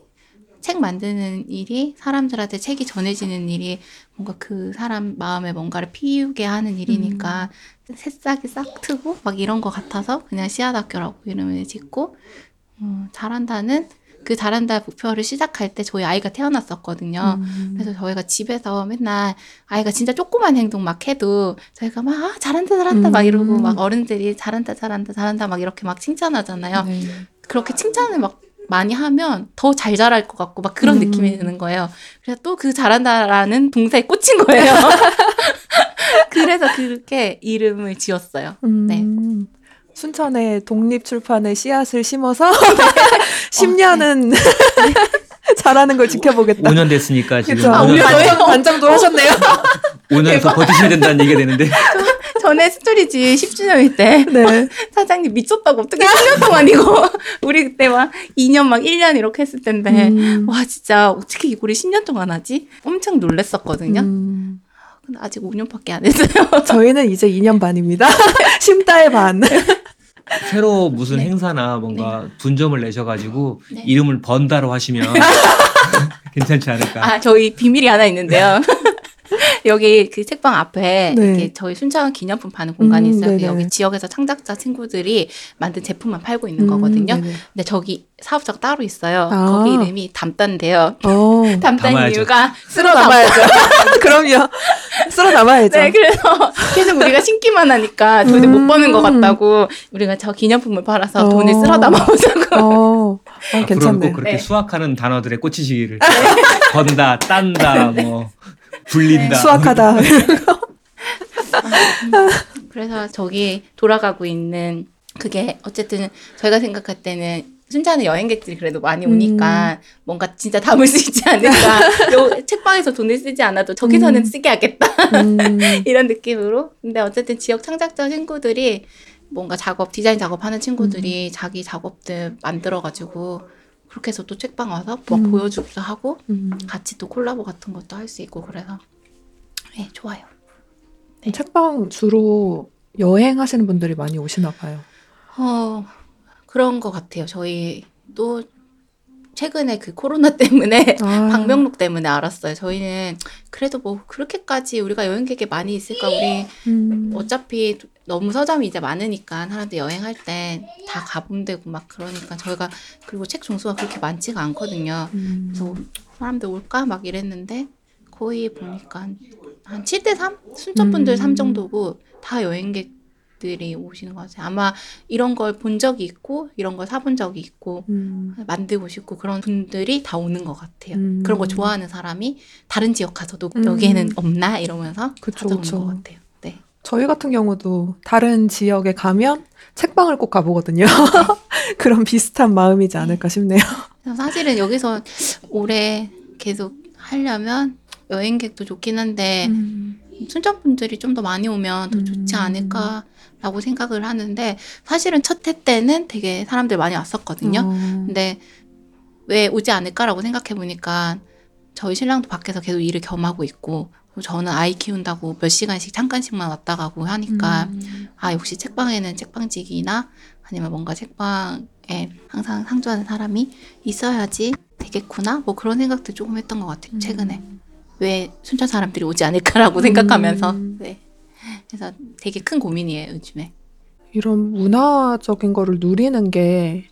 책 만드는 일이 사람들한테 책이 전해지는 일이 뭔가 그 사람 마음에 뭔가를 피우게 하는 일이니까 새싹이 싹 트고 막 이런 것 같아서 그냥 씨앗학교라고 이름을 짓고 어, 잘한다는 그 잘한다 목표를 시작할 때 저희 아이가 태어났었거든요. 음. 그래서 저희가 집에서 맨날 아이가 진짜 조그만 행동 막 해도 저희가 막 아, 잘한다 잘한다 막 이러고 음. 막 어른들이 잘한다 잘한다 잘한다 막 이렇게 막 칭찬하잖아요. 네. 그렇게 칭찬을 막 많이 하면 더 잘 자랄 것 같고 막 그런 음. 느낌이 드는 거예요. 그래서 또 그 자란다라는 동사에 꽂힌 거예요. 그래서 그렇게 이름을 지었어요. 음. 네. 순천에 독립 출판의 씨앗을 심어서 10년은 자라는 걸 지켜보겠다. 5년 됐으니까 지금 그렇죠. 5년, 반 정, 반 정도 하셨네요. 5년 더 버티셔야 된다는 얘기가 되는데 전에 Storage 10주년일 때 네. 사장님 미쳤다고 어떻게 10년 동안 이거 우리 그때 막 2년 막 1년 이렇게 했을 텐데 음. 와 진짜 어떻게 이거를 10년 동안 하지? 엄청 놀랬었거든요. 음. 근데 아직 5년밖에 안 했어요. 저희는 이제 2년 반입니다. 심다의 반. 새로 무슨 네. 행사나 뭔가 분점을 내셔가지고 네. 이름을 번다로 하시면 괜찮지 않을까. 아 저희 비밀이 하나 있는데요. 여기 그 책방 앞에 네. 이렇게 저희 순창 기념품 파는 공간이 음, 있어요. 네네. 여기 지역에서 창작자 친구들이 만든 제품만 팔고 있는 음, 거거든요. 네네. 근데 저기 사업자가 따로 있어요. 아. 거기 이름이 담단데요. 어. 담단. 이유가 쓸어 담아야죠. 그럼요. 쓸어 담아야죠. 네, 그래서 계속 우리가 신기만 하니까 돈을 못 버는 것 음. 같다고 우리가 저 기념품을 팔아서 어. 돈을 쓸어 담아보자고. 어, 어 괜찮네. 꼭 그렇게 네. 수확하는 단어들에 꽂히시기를. 번다, 딴다, 뭐 불린다. 수학하다. 그래서 저기 돌아가고 있는 그게 어쨌든 저희가 생각할 때는 순자는 여행객들이 그래도 많이 오니까 뭔가 진짜 담을 수 있지 않을까. 요 책방에서 돈을 쓰지 않아도 저기서는 음. 쓰게 하겠다. 음, 이런 느낌으로. 근데 어쨌든 지역 창작자 친구들이 뭔가 작업, 디자인 작업하는 친구들이 자기 작업들 만들어가지고 그렇게 해서 또 책방 와서 막 음. 보여주기도 하고 음. 같이 또 콜라보 같은 것도 할 수 있고 그래서 네, 좋아요. 네. 책방 주로 여행하시는 분들이 많이 오시나 봐요. 어, 그런 것 같아요. 저희도 최근에 그 코로나 때문에 아. 방명록 때문에 알았어요. 저희는 그래도 뭐 그렇게까지 우리가 여행객이 많이 있을까 우리 음. 어차피 너무 서점이 이제 많으니까 사람들 여행할 때 다 가보면 되고 막 그러니까 저희가 그리고 책 종수가 그렇게 많지가 않거든요. 음. 그래서 사람들 올까 막 이랬는데 거의 보니까 한 7대 3? 순천 분들 음. 3 정도고 다 여행객들이 분들이 오시는 것 같아요. 아마 이런 걸 본 적이 있고 이런 걸 사본 적이 있고 음. 만들고 싶고 그런 분들이 다 오는 것 같아요. 음. 그런 거 좋아하는 사람이 다른 지역 가서도 음. 여기에는 없나 이러면서 그쵸, 찾아오는 그쵸. 것 같아요. 네. 저희 같은 경우도 다른 지역에 가면 책방을 꼭 가보거든요. 그런 비슷한 마음이지 않을까 싶네요. 사실은 여기서 오래 계속 하려면 여행객도 좋긴 한데 음. 순천분들이 좀 더 많이 오면 더 좋지 음. 않을까라고 생각을 하는데 사실은 첫 해 때는 되게 사람들 많이 왔었거든요. 어. 근데 왜 오지 않을까라고 생각해 보니까 저희 신랑도 밖에서 계속 일을 겸하고 있고 저는 아이 키운다고 몇 시간씩 잠깐씩만 왔다 가고 하니까 음. 아 역시 책방에는 책방직이나 아니면 뭔가 책방에 항상 상주하는 사람이 있어야지 되겠구나 뭐 그런 생각도 조금 했던 것 같아요 최근에 왜 순천 사람들이 오지 않을까라고 생각하면서 음. 네 그래서 되게 큰 고민이에요 요즘에 이런 문화적인 거를 누리는 게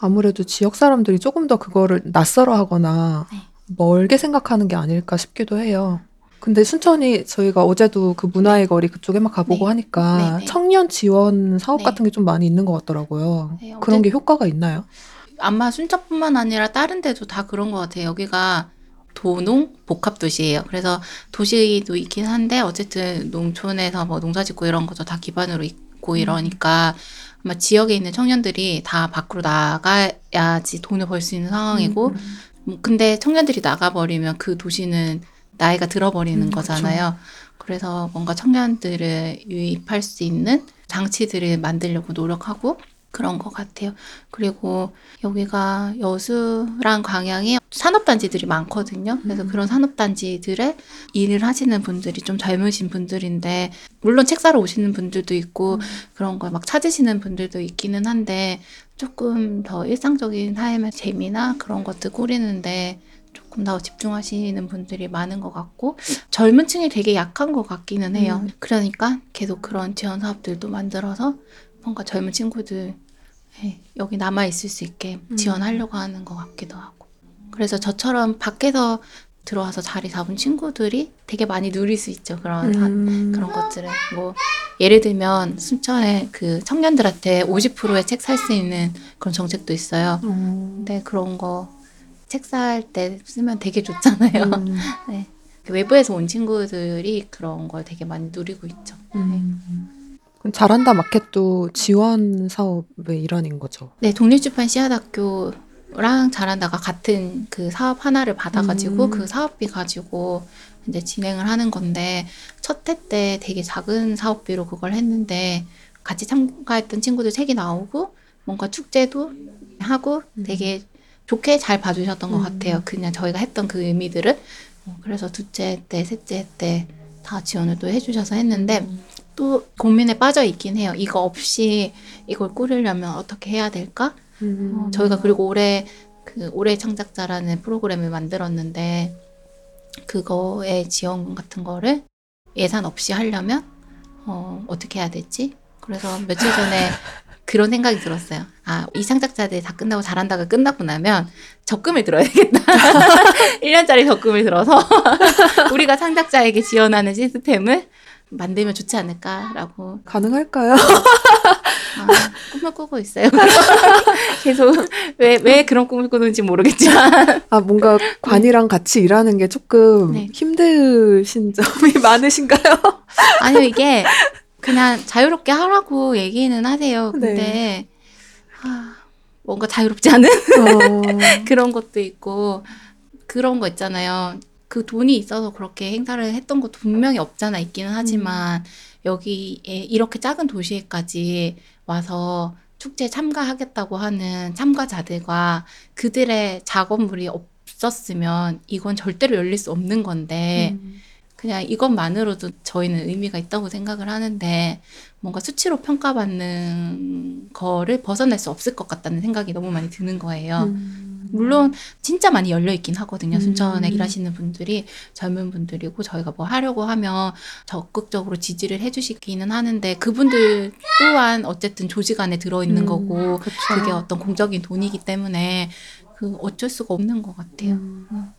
아무래도 지역 사람들이 조금 더 그거를 낯설어 하거나 네. 멀게 생각하는 게 아닐까 싶기도 해요. 근데 순천이 저희가 어제도 그 문화의 거리 그쪽에 막 가보고 네. 하니까 네, 네. 청년 지원 사업 네. 같은 게 좀 많이 있는 것 같더라고요. 네, 그런 게 효과가 있나요? 아마 순천뿐만 아니라 다른 데도 다 그런 것 같아요. 여기가 도농 복합 도시예요. 그래서 도시도 있긴 한데 어쨌든 농촌에서 뭐 농사 짓고 이런 것도 다 기반으로 있고 이러니까 아마 지역에 있는 청년들이 다 밖으로 나가야지 돈을 벌 수 있는 상황이고 음. 뭐 근데 청년들이 나가버리면 그 도시는 나이가 들어버리는 음, 거잖아요. 그래서 뭔가 청년들을 유입할 수 있는 장치들을 만들려고 노력하고 그런 것 같아요. 그리고 여기가 여수랑 광양이 산업단지들이 많거든요. 그래서 음. 그런 산업단지들에 일을 하시는 분들이 좀 젊으신 분들인데, 물론 책 사러 오시는 분들도 있고, 그런 걸 막 찾으시는 분들도 있기는 한데, 조금 더 일상적인 삶의 재미나 그런 것들 꾸리는데 조금 더 집중하시는 분들이 많은 것 같고 젊은 층이 되게 약한 것 같기는 해요. 음. 그러니까 계속 그런 지원 사업들도 만들어서 뭔가 젊은 친구들 예, 여기 남아 있을 수 있게 음. 지원하려고 하는 것 같기도 하고 그래서 저처럼 밖에서 들어와서 자리 잡은 친구들이 되게 많이 누릴 수 있죠 그런 사- 음. 그런 것들을 뭐 예를 들면 순천에 그 청년들한테 50%의 책 살 수 있는 그런 정책도 있어요. 어. 근데 그런 거 책 살 때 쓰면 되게 좋잖아요. 음. 네. 외부에서 온 친구들이 그런 걸 되게 많이 누리고 있죠. 음. 그럼 잘한다 마켓도 지원 사업의 일환인 거죠. 네, 독립출판 씨앗학교랑 잘한다가 같은 그 사업 하나를 받아가지고 음. 그 사업비 가지고 이제 진행을 하는 건데 첫 해 때 되게 작은 사업비로 그걸 했는데 같이 참가했던 친구들 책이 나오고 뭔가 축제도 하고 되게 좋게 잘 봐주셨던 것 음. 같아요. 그냥 저희가 했던 그 의미들을 어, 그래서 둘째 때, 셋째 때 다 지원을 또 해주셔서 했는데 또 고민에 빠져 있긴 해요. 이거 없이 이걸 꾸리려면 어떻게 해야 될까? 음. 어, 저희가 그리고 올해 그 올해 창작자라는 프로그램을 만들었는데 그거의 지원 같은 거를 예산 없이 하려면 어, 어떻게 해야 되지? 그래서 며칠 전에 그런 생각이 들었어요. 아, 이 창작자들 다 끝나고 잘한다가 끝나고 나면 적금을 들어야 되겠다. 1년짜리 적금을 들어서 우리가 창작자에게 지원하는 시스템을 만들면 좋지 않을까라고 가능할까요? 아, 꿈을 꾸고 있어요. 계속 왜, 왜 그런 꿈을 꾸는지 모르겠지만 아, 뭔가 관이랑 같이 일하는 게 조금 네. 힘드신 점이 많으신가요? 아니요 이게 그냥 자유롭게 하라고 얘기는 하세요. 근데 네. 아, 뭔가 자유롭지 않은 어, 그런 것도 있고 그런 거 있잖아요. 그 돈이 있어서 그렇게 행사를 했던 것도 분명히 없잖아 있기는 하지만 여기에 이렇게 작은 도시에까지 와서 축제에 참가하겠다고 하는 참가자들과 그들의 작업물이 없었으면 이건 절대로 열릴 수 없는 건데 음. 그냥 이것만으로도 저희는 의미가 있다고 생각을 하는데 뭔가 수치로 평가받는 거를 벗어날 수 없을 것 같다는 생각이 너무 많이 드는 거예요. 음. 물론 진짜 많이 열려 있긴 하거든요. 음. 순천에 일하시는 분들이 젊은 분들이고 저희가 뭐 하려고 하면 적극적으로 지지를 해주시기는 하는데 그분들 또한 어쨌든 조직 안에 들어 있는 음, 거고 그쵸. 그게 어떤 공적인 돈이기 때문에 그 어쩔 수가 없는 것 같아요. 음.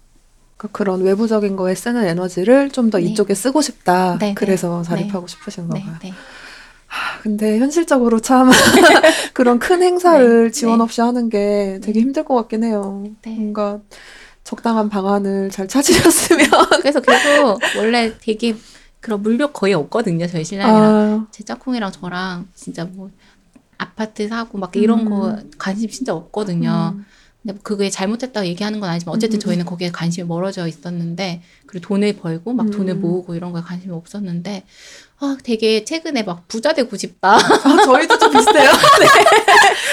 그러니까 그런 외부적인 거에 쓰는 에너지를 좀더 네. 이쪽에 쓰고 싶다. 네, 네. 그래서 자립하고 싶으신 네, 거가요. 네. 근데 현실적으로 참 그런 큰 행사를 네, 지원 네. 없이 하는 게 되게 힘들 것 같긴 해요. 네. 뭔가 적당한 방안을 잘 찾으셨으면. 그래서 계속 원래 되게 그런 물욕 거의 없거든요. 저희 신랑이랑 아, 제 짝꿍이랑 저랑 진짜 뭐 아파트 사고 막 이런 음. 거 관심 진짜 없거든요. 음. 근데 뭐 그게 잘못됐다고 얘기하는 건 아니지만 어쨌든 음. 저희는 거기에 관심이 멀어져 있었는데 그리고 돈을 벌고 막 돈을 음. 모으고 이런 거에 관심이 없었는데 아 되게 최근에 막 부자 되고 싶다. 아, 저희도 좀 비슷해요. 네.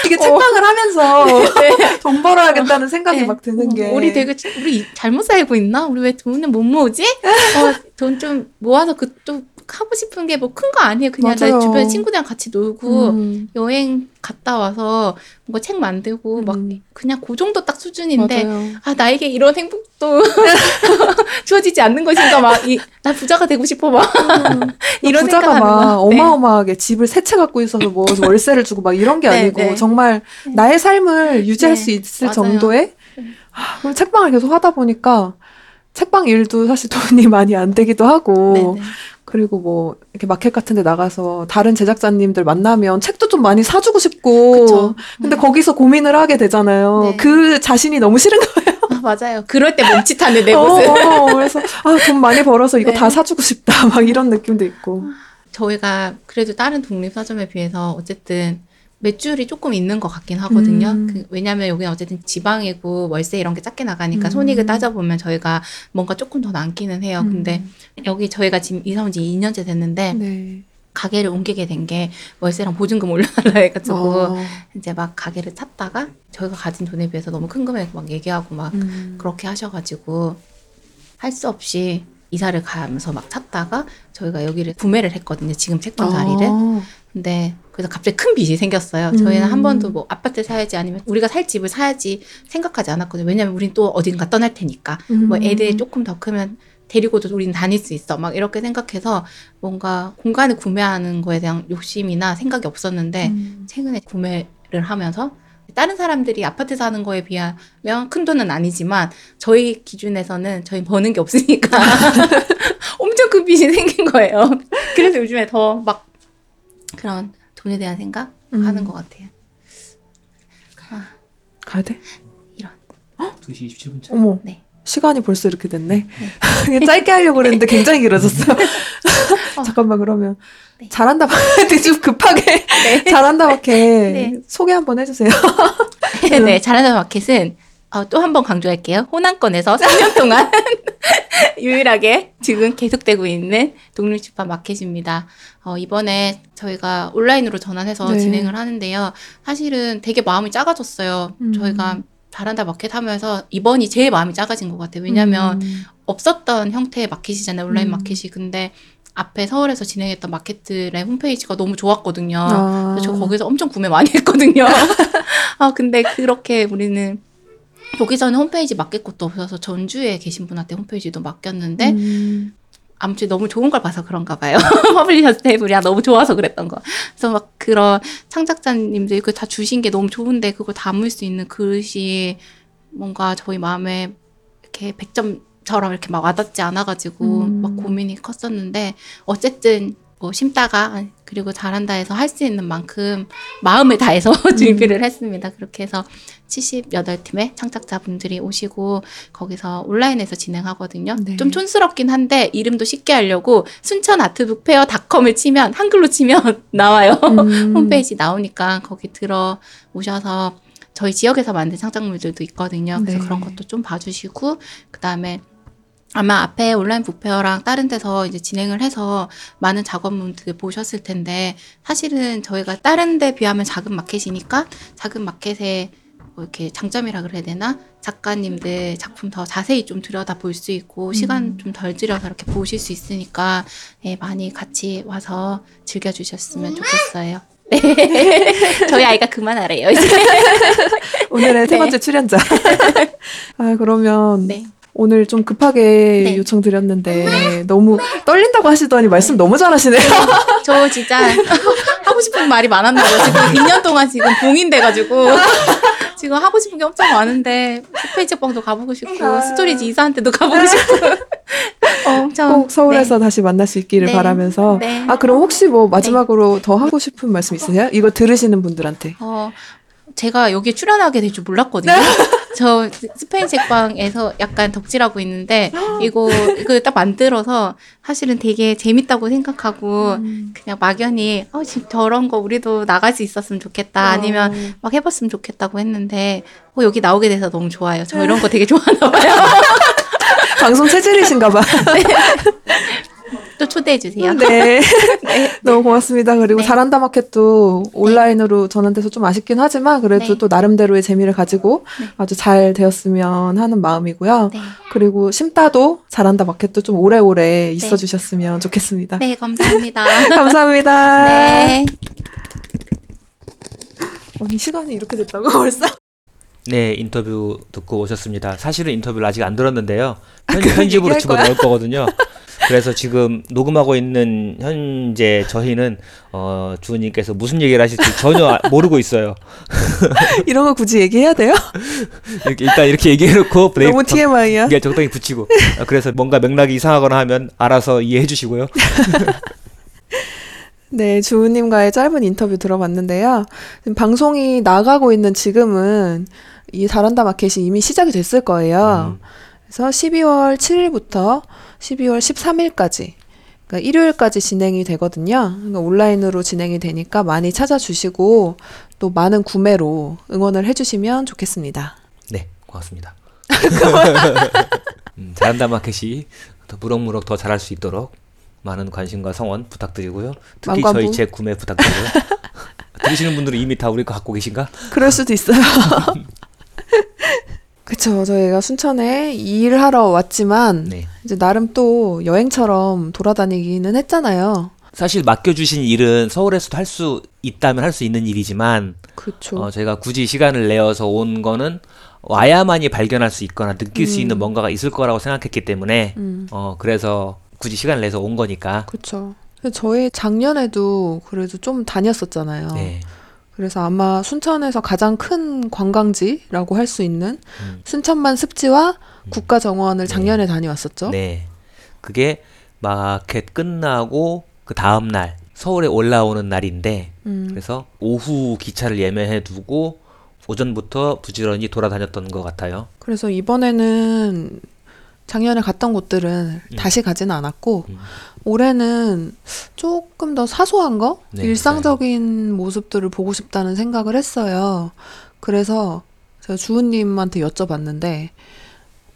이게 어. 책방을 하면서 돈 벌어야겠다는 생각이 네. 막 드는 게. 우리 되게 우리 잘못 살고 있나? 우리 왜 돈을 못 모으지? 어, 돈 좀 모아서 그또 하고 싶은 게 뭐 큰 거 아니에요. 그냥 맞아요. 나 주변 친구들이랑 같이 놀고 음, 여행 갔다 와서 뭔가 책 만들고 막 음. 그냥 그 정도 딱 수준인데 맞아요. 아 나에게 이런 행복도 주어지지 않는 것인가 막나 부자가 되고 싶어 막 이런 부자가 막 거. 네. 어마어마하게 집을 세 채 갖고 있어서 뭐 월세를 주고 막 이런 게 네, 아니고 네. 정말 나의 삶을 유지할 네, 수 있을 맞아요. 정도의 하, 그리고 책방을 계속 하다 보니까 책방 일도 사실 돈이 많이 안 되기도 하고 네네. 그리고 뭐 이렇게 마켓 같은 데 나가서 다른 제작자님들 만나면 책도 좀 많이 사주고 싶고 그쵸. 근데 네. 거기서 고민을 하게 되잖아요. 네. 그 자신이 너무 싫은 거예요. 아, 맞아요. 그럴 때 멈칫하는 내 어, 모습. 어, 그래서 아, 돈 많이 벌어서 이거 네. 다 사주고 싶다. 막 이런 느낌도 있고. 저희가 그래도 다른 독립 서점에 비해서 어쨌든 매출이 조금 있는 것 같긴 하거든요. 음. 그, 왜냐면 여기는 어쨌든 지방이고 월세 이런 게 작게 나가니까 음. 손익을 따져보면 저희가 뭔가 조금 더 남기는 해요. 음. 근데 여기 저희가 지금 이사 온 지 2년째 됐는데 네. 가게를 옮기게 된 게 월세랑 보증금 올려달라 해가지고 어, 이제 막 가게를 찾다가 저희가 가진 돈에 비해서 너무 큰 금액 막 얘기하고 막 음. 그렇게 하셔가지고 할 수 없이 이사를 가면서 막 찾다가 저희가 여기를 구매를 했거든요. 지금 책방 자리를. 아, 근데 그래서 갑자기 큰 빚이 생겼어요. 저희는 음. 한 번도 뭐 아파트 사야지 아니면 우리가 살 집을 사야지 생각하지 않았거든요. 왜냐면 우린 또 어딘가 떠날 테니까. 뭐 음. 애들 조금 더 크면 데리고도 우리는 다닐 수 있어. 막 이렇게 생각해서 뭔가 공간을 구매하는 거에 대한 욕심이나 생각이 없었는데 음. 최근에 구매를 하면서 다른 사람들이 아파트 사는 거에 비하면 큰 돈은 아니지만 저희 기준에서는 저희 버는 게 없으니까 엄청 큰 빚이 생긴 거예요. 그래서 요즘에 더 막 그런 돈에 대한 생각 음. 하는 것 같아요. 가야 돼? 2시 27분 차. 어머. 네. 시간이 벌써 이렇게 됐네. 그냥 짧게 하려고 그랬는데 굉장히 길어졌어요. 어. 잠깐만 그러면 네. 잘한다 마켓 좀 급하게 네. 잘한다 마켓 네. 소개 한번 해주세요. 네, 잘하는 마켓은 어, 또 한 번 강조할게요. 호남권에서 3년 동안 유일하게 지금 계속되고 있는 독립出版 마켓입니다. 어, 이번에 저희가 온라인으로 전환해서 네. 진행을 하는데요. 사실은 되게 마음이 작아졌어요. 음. 저희가 잘한다 마켓 하면서 이번이 제일 마음이 작아진 것 같아요. 왜냐면 음. 없었던 형태의 마켓이잖아요. 온라인 음. 마켓이. 근데 앞에 서울에서 진행했던 마켓들의 홈페이지가 너무 좋았거든요. 아. 그래서 저 거기서 엄청 구매 많이 했거든요. 아, 근데 그렇게 우리는 여기서는 홈페이지 맡길 것도 없어서 전주에 계신 분한테 홈페이지도 맡겼는데 음. 아무튼 너무 좋은 걸 봐서 그런가 봐요. Publishers Table이야 너무 좋아서 그랬던 거. 그래서 막 그런 창작자님들이 그 다 주신 게 너무 좋은데 그걸 담을 수 있는 그릇이 뭔가 저희 마음에 이렇게 100점처럼 이렇게 막 와닿지 않아가지고 음. 막 고민이 컸었는데 어쨌든 뭐 심다가 그리고 자란다 해서 할 수 있는 만큼 마음을 다해서 준비를 했습니다. 그렇게 해서 78팀의 창작자분들이 오시고 거기서 온라인에서 진행하거든요. 네. 좀 촌스럽긴 한데 이름도 쉽게 하려고 순천 아트북 페어닷컴을 치면 한글로 치면 나와요. 음. 홈페이지 나오니까 거기 들어 오셔서 저희 지역에서 만든 창작물들도 있거든요. 그래서 네. 그런 것도 좀 봐주시고 그 다음에 아마 앞에 온라인 북페어랑 다른 데서 이제 진행을 해서 많은 작업물들 보셨을 텐데 사실은 저희가 다른 데 비하면 작은 마켓이니까 작은 마켓에 뭐 이렇게 장점이라 그래야 되나 작가님들 작품 더 자세히 좀 들여다 볼 수 있고 시간 좀 덜 들여서 이렇게 보실 수 있으니까 예, 많이 같이 와서 즐겨주셨으면 좋겠어요. 네. 저희 아이가 그만 하래요. 이제. 오늘의 세 네. 번째 출연자. 아 그러면 네. 오늘 좀 급하게 네. 요청드렸는데 너무 떨린다고 하시더니 말씀 너무 잘하시네요. 저 진짜 하고 싶은 말이 많았나 봐요. 지금 2년 동안 지금 봉인 돼가지고 지금 하고 싶은 게 엄청 많은데 스페인 책방도 가보고 싶고 아. Storage 이사한 데도 가보고 싶고 엄청 꼭 서울에서 다시 만날 수 있기를 네. 바라면서 네. 아 그럼 혹시 뭐 마지막으로 더 하고 싶은 말씀 있으세요? 이거 들으시는 분들한테 어, 제가 여기에 출연하게 될 줄 몰랐거든요. 저 스페인 책방에서 약간 덕질하고 있는데 이거 이거 딱 만들어서 사실은 되게 재밌다고 생각하고 그냥 막연히 어 지금 저런 거 우리도 나갈 수 있었으면 좋겠다 아니면 막 해봤으면 좋겠다고 했는데 어, 여기 나오게 돼서 너무 좋아요. 저 이런 거 되게 좋아하나 봐요. 방송 체질이신가 봐. 또 초대해 주세요. 네. 너무 고맙습니다. 그리고 네. 잘한다 마켓도 온라인으로 전환돼서 좀 아쉽긴 하지만 그래도 네. 또 나름대로의 재미를 가지고 아주 잘 되었으면 하는 마음이고요. 네. 그리고 심따도 잘한다 마켓도 좀 오래오래 있어 주셨으면 좋겠습니다. 네, 감사합니다. 감사합니다. 네. 아니, 시간이 이렇게 됐다고 벌써? 네, 인터뷰 듣고 오셨습니다. 사실은 인터뷰를 아직 안 들었는데요. 편, 그럼 편집으로 얘기할 집어 넣을 거거든요. 그래서 지금 녹음하고 있는 현재 저희는 어, 주은님께서 무슨 얘기를 하실지 전혀 아- 모르고 있어요. 이런 거 굳이 얘기해야 돼요? 이렇게, 일단 이렇게 얘기해놓고 브레이크 너무 TMI야. 이게 적당히 붙이고 아, 그래서 뭔가 맥락이 이상하거나 하면 알아서 이해해 주시고요. 네, 주우님과의 짧은 인터뷰 들어봤는데요. 방송이 나가고 있는 지금은 이 잘한다 마켓이 이미 시작이 됐을 거예요. 음. 그래서 12월 7일부터 12월 13일까지, 그러니까 일요일까지 진행이 되거든요. 그러니까 온라인으로 진행이 되니까 많이 찾아주시고 또 많은 구매로 응원을 해주시면 좋겠습니다. 네, 고맙습니다. 음, 잘한다 마켓이 더 무럭무럭 더 잘할 수 있도록 많은 관심과 성원 부탁드리고요. 특히 만관부. 저희 책 구매 부탁드리고요. 들으시는 분들은 이미 다 우리 거 갖고 계신가? 그럴 수도 있어요. 그쵸. 저희가 순천에 일하러 왔지만 네. 이제 나름 또 여행처럼 돌아다니기는 했잖아요. 사실 맡겨주신 일은 서울에서도 할 수 있다면 할 수 있는 일이지만 그렇죠. 어, 저희가 굳이 시간을 내어서 온 거는 와야만이 발견할 수 있거나 느낄 수 있는 뭔가가 있을 거라고 생각했기 때문에 음. 어, 그래서 굳이 시간을 내서 온 거니까 그렇죠. 저희 작년에도 그래도 좀 다녔었잖아요. 네. 그래서 아마 순천에서 가장 큰 관광지라고 할 수 있는 음. 순천만 습지와 국가정원을 작년에 다녀왔었죠. 네. 그게 마켓 끝나고 그 다음 날 서울에 올라오는 날인데 음, 그래서 오후 기차를 예매해 두고 오전부터 부지런히 돌아다녔던 것 같아요. 그래서 이번에는 작년에 갔던 곳들은 음. 다시 가지는 않았고 음. 올해는 조금 더 사소한 거, 네, 일상적인 모습들을 보고 싶다는 생각을 했어요. 그래서 제가 주우님한테 여쭤봤는데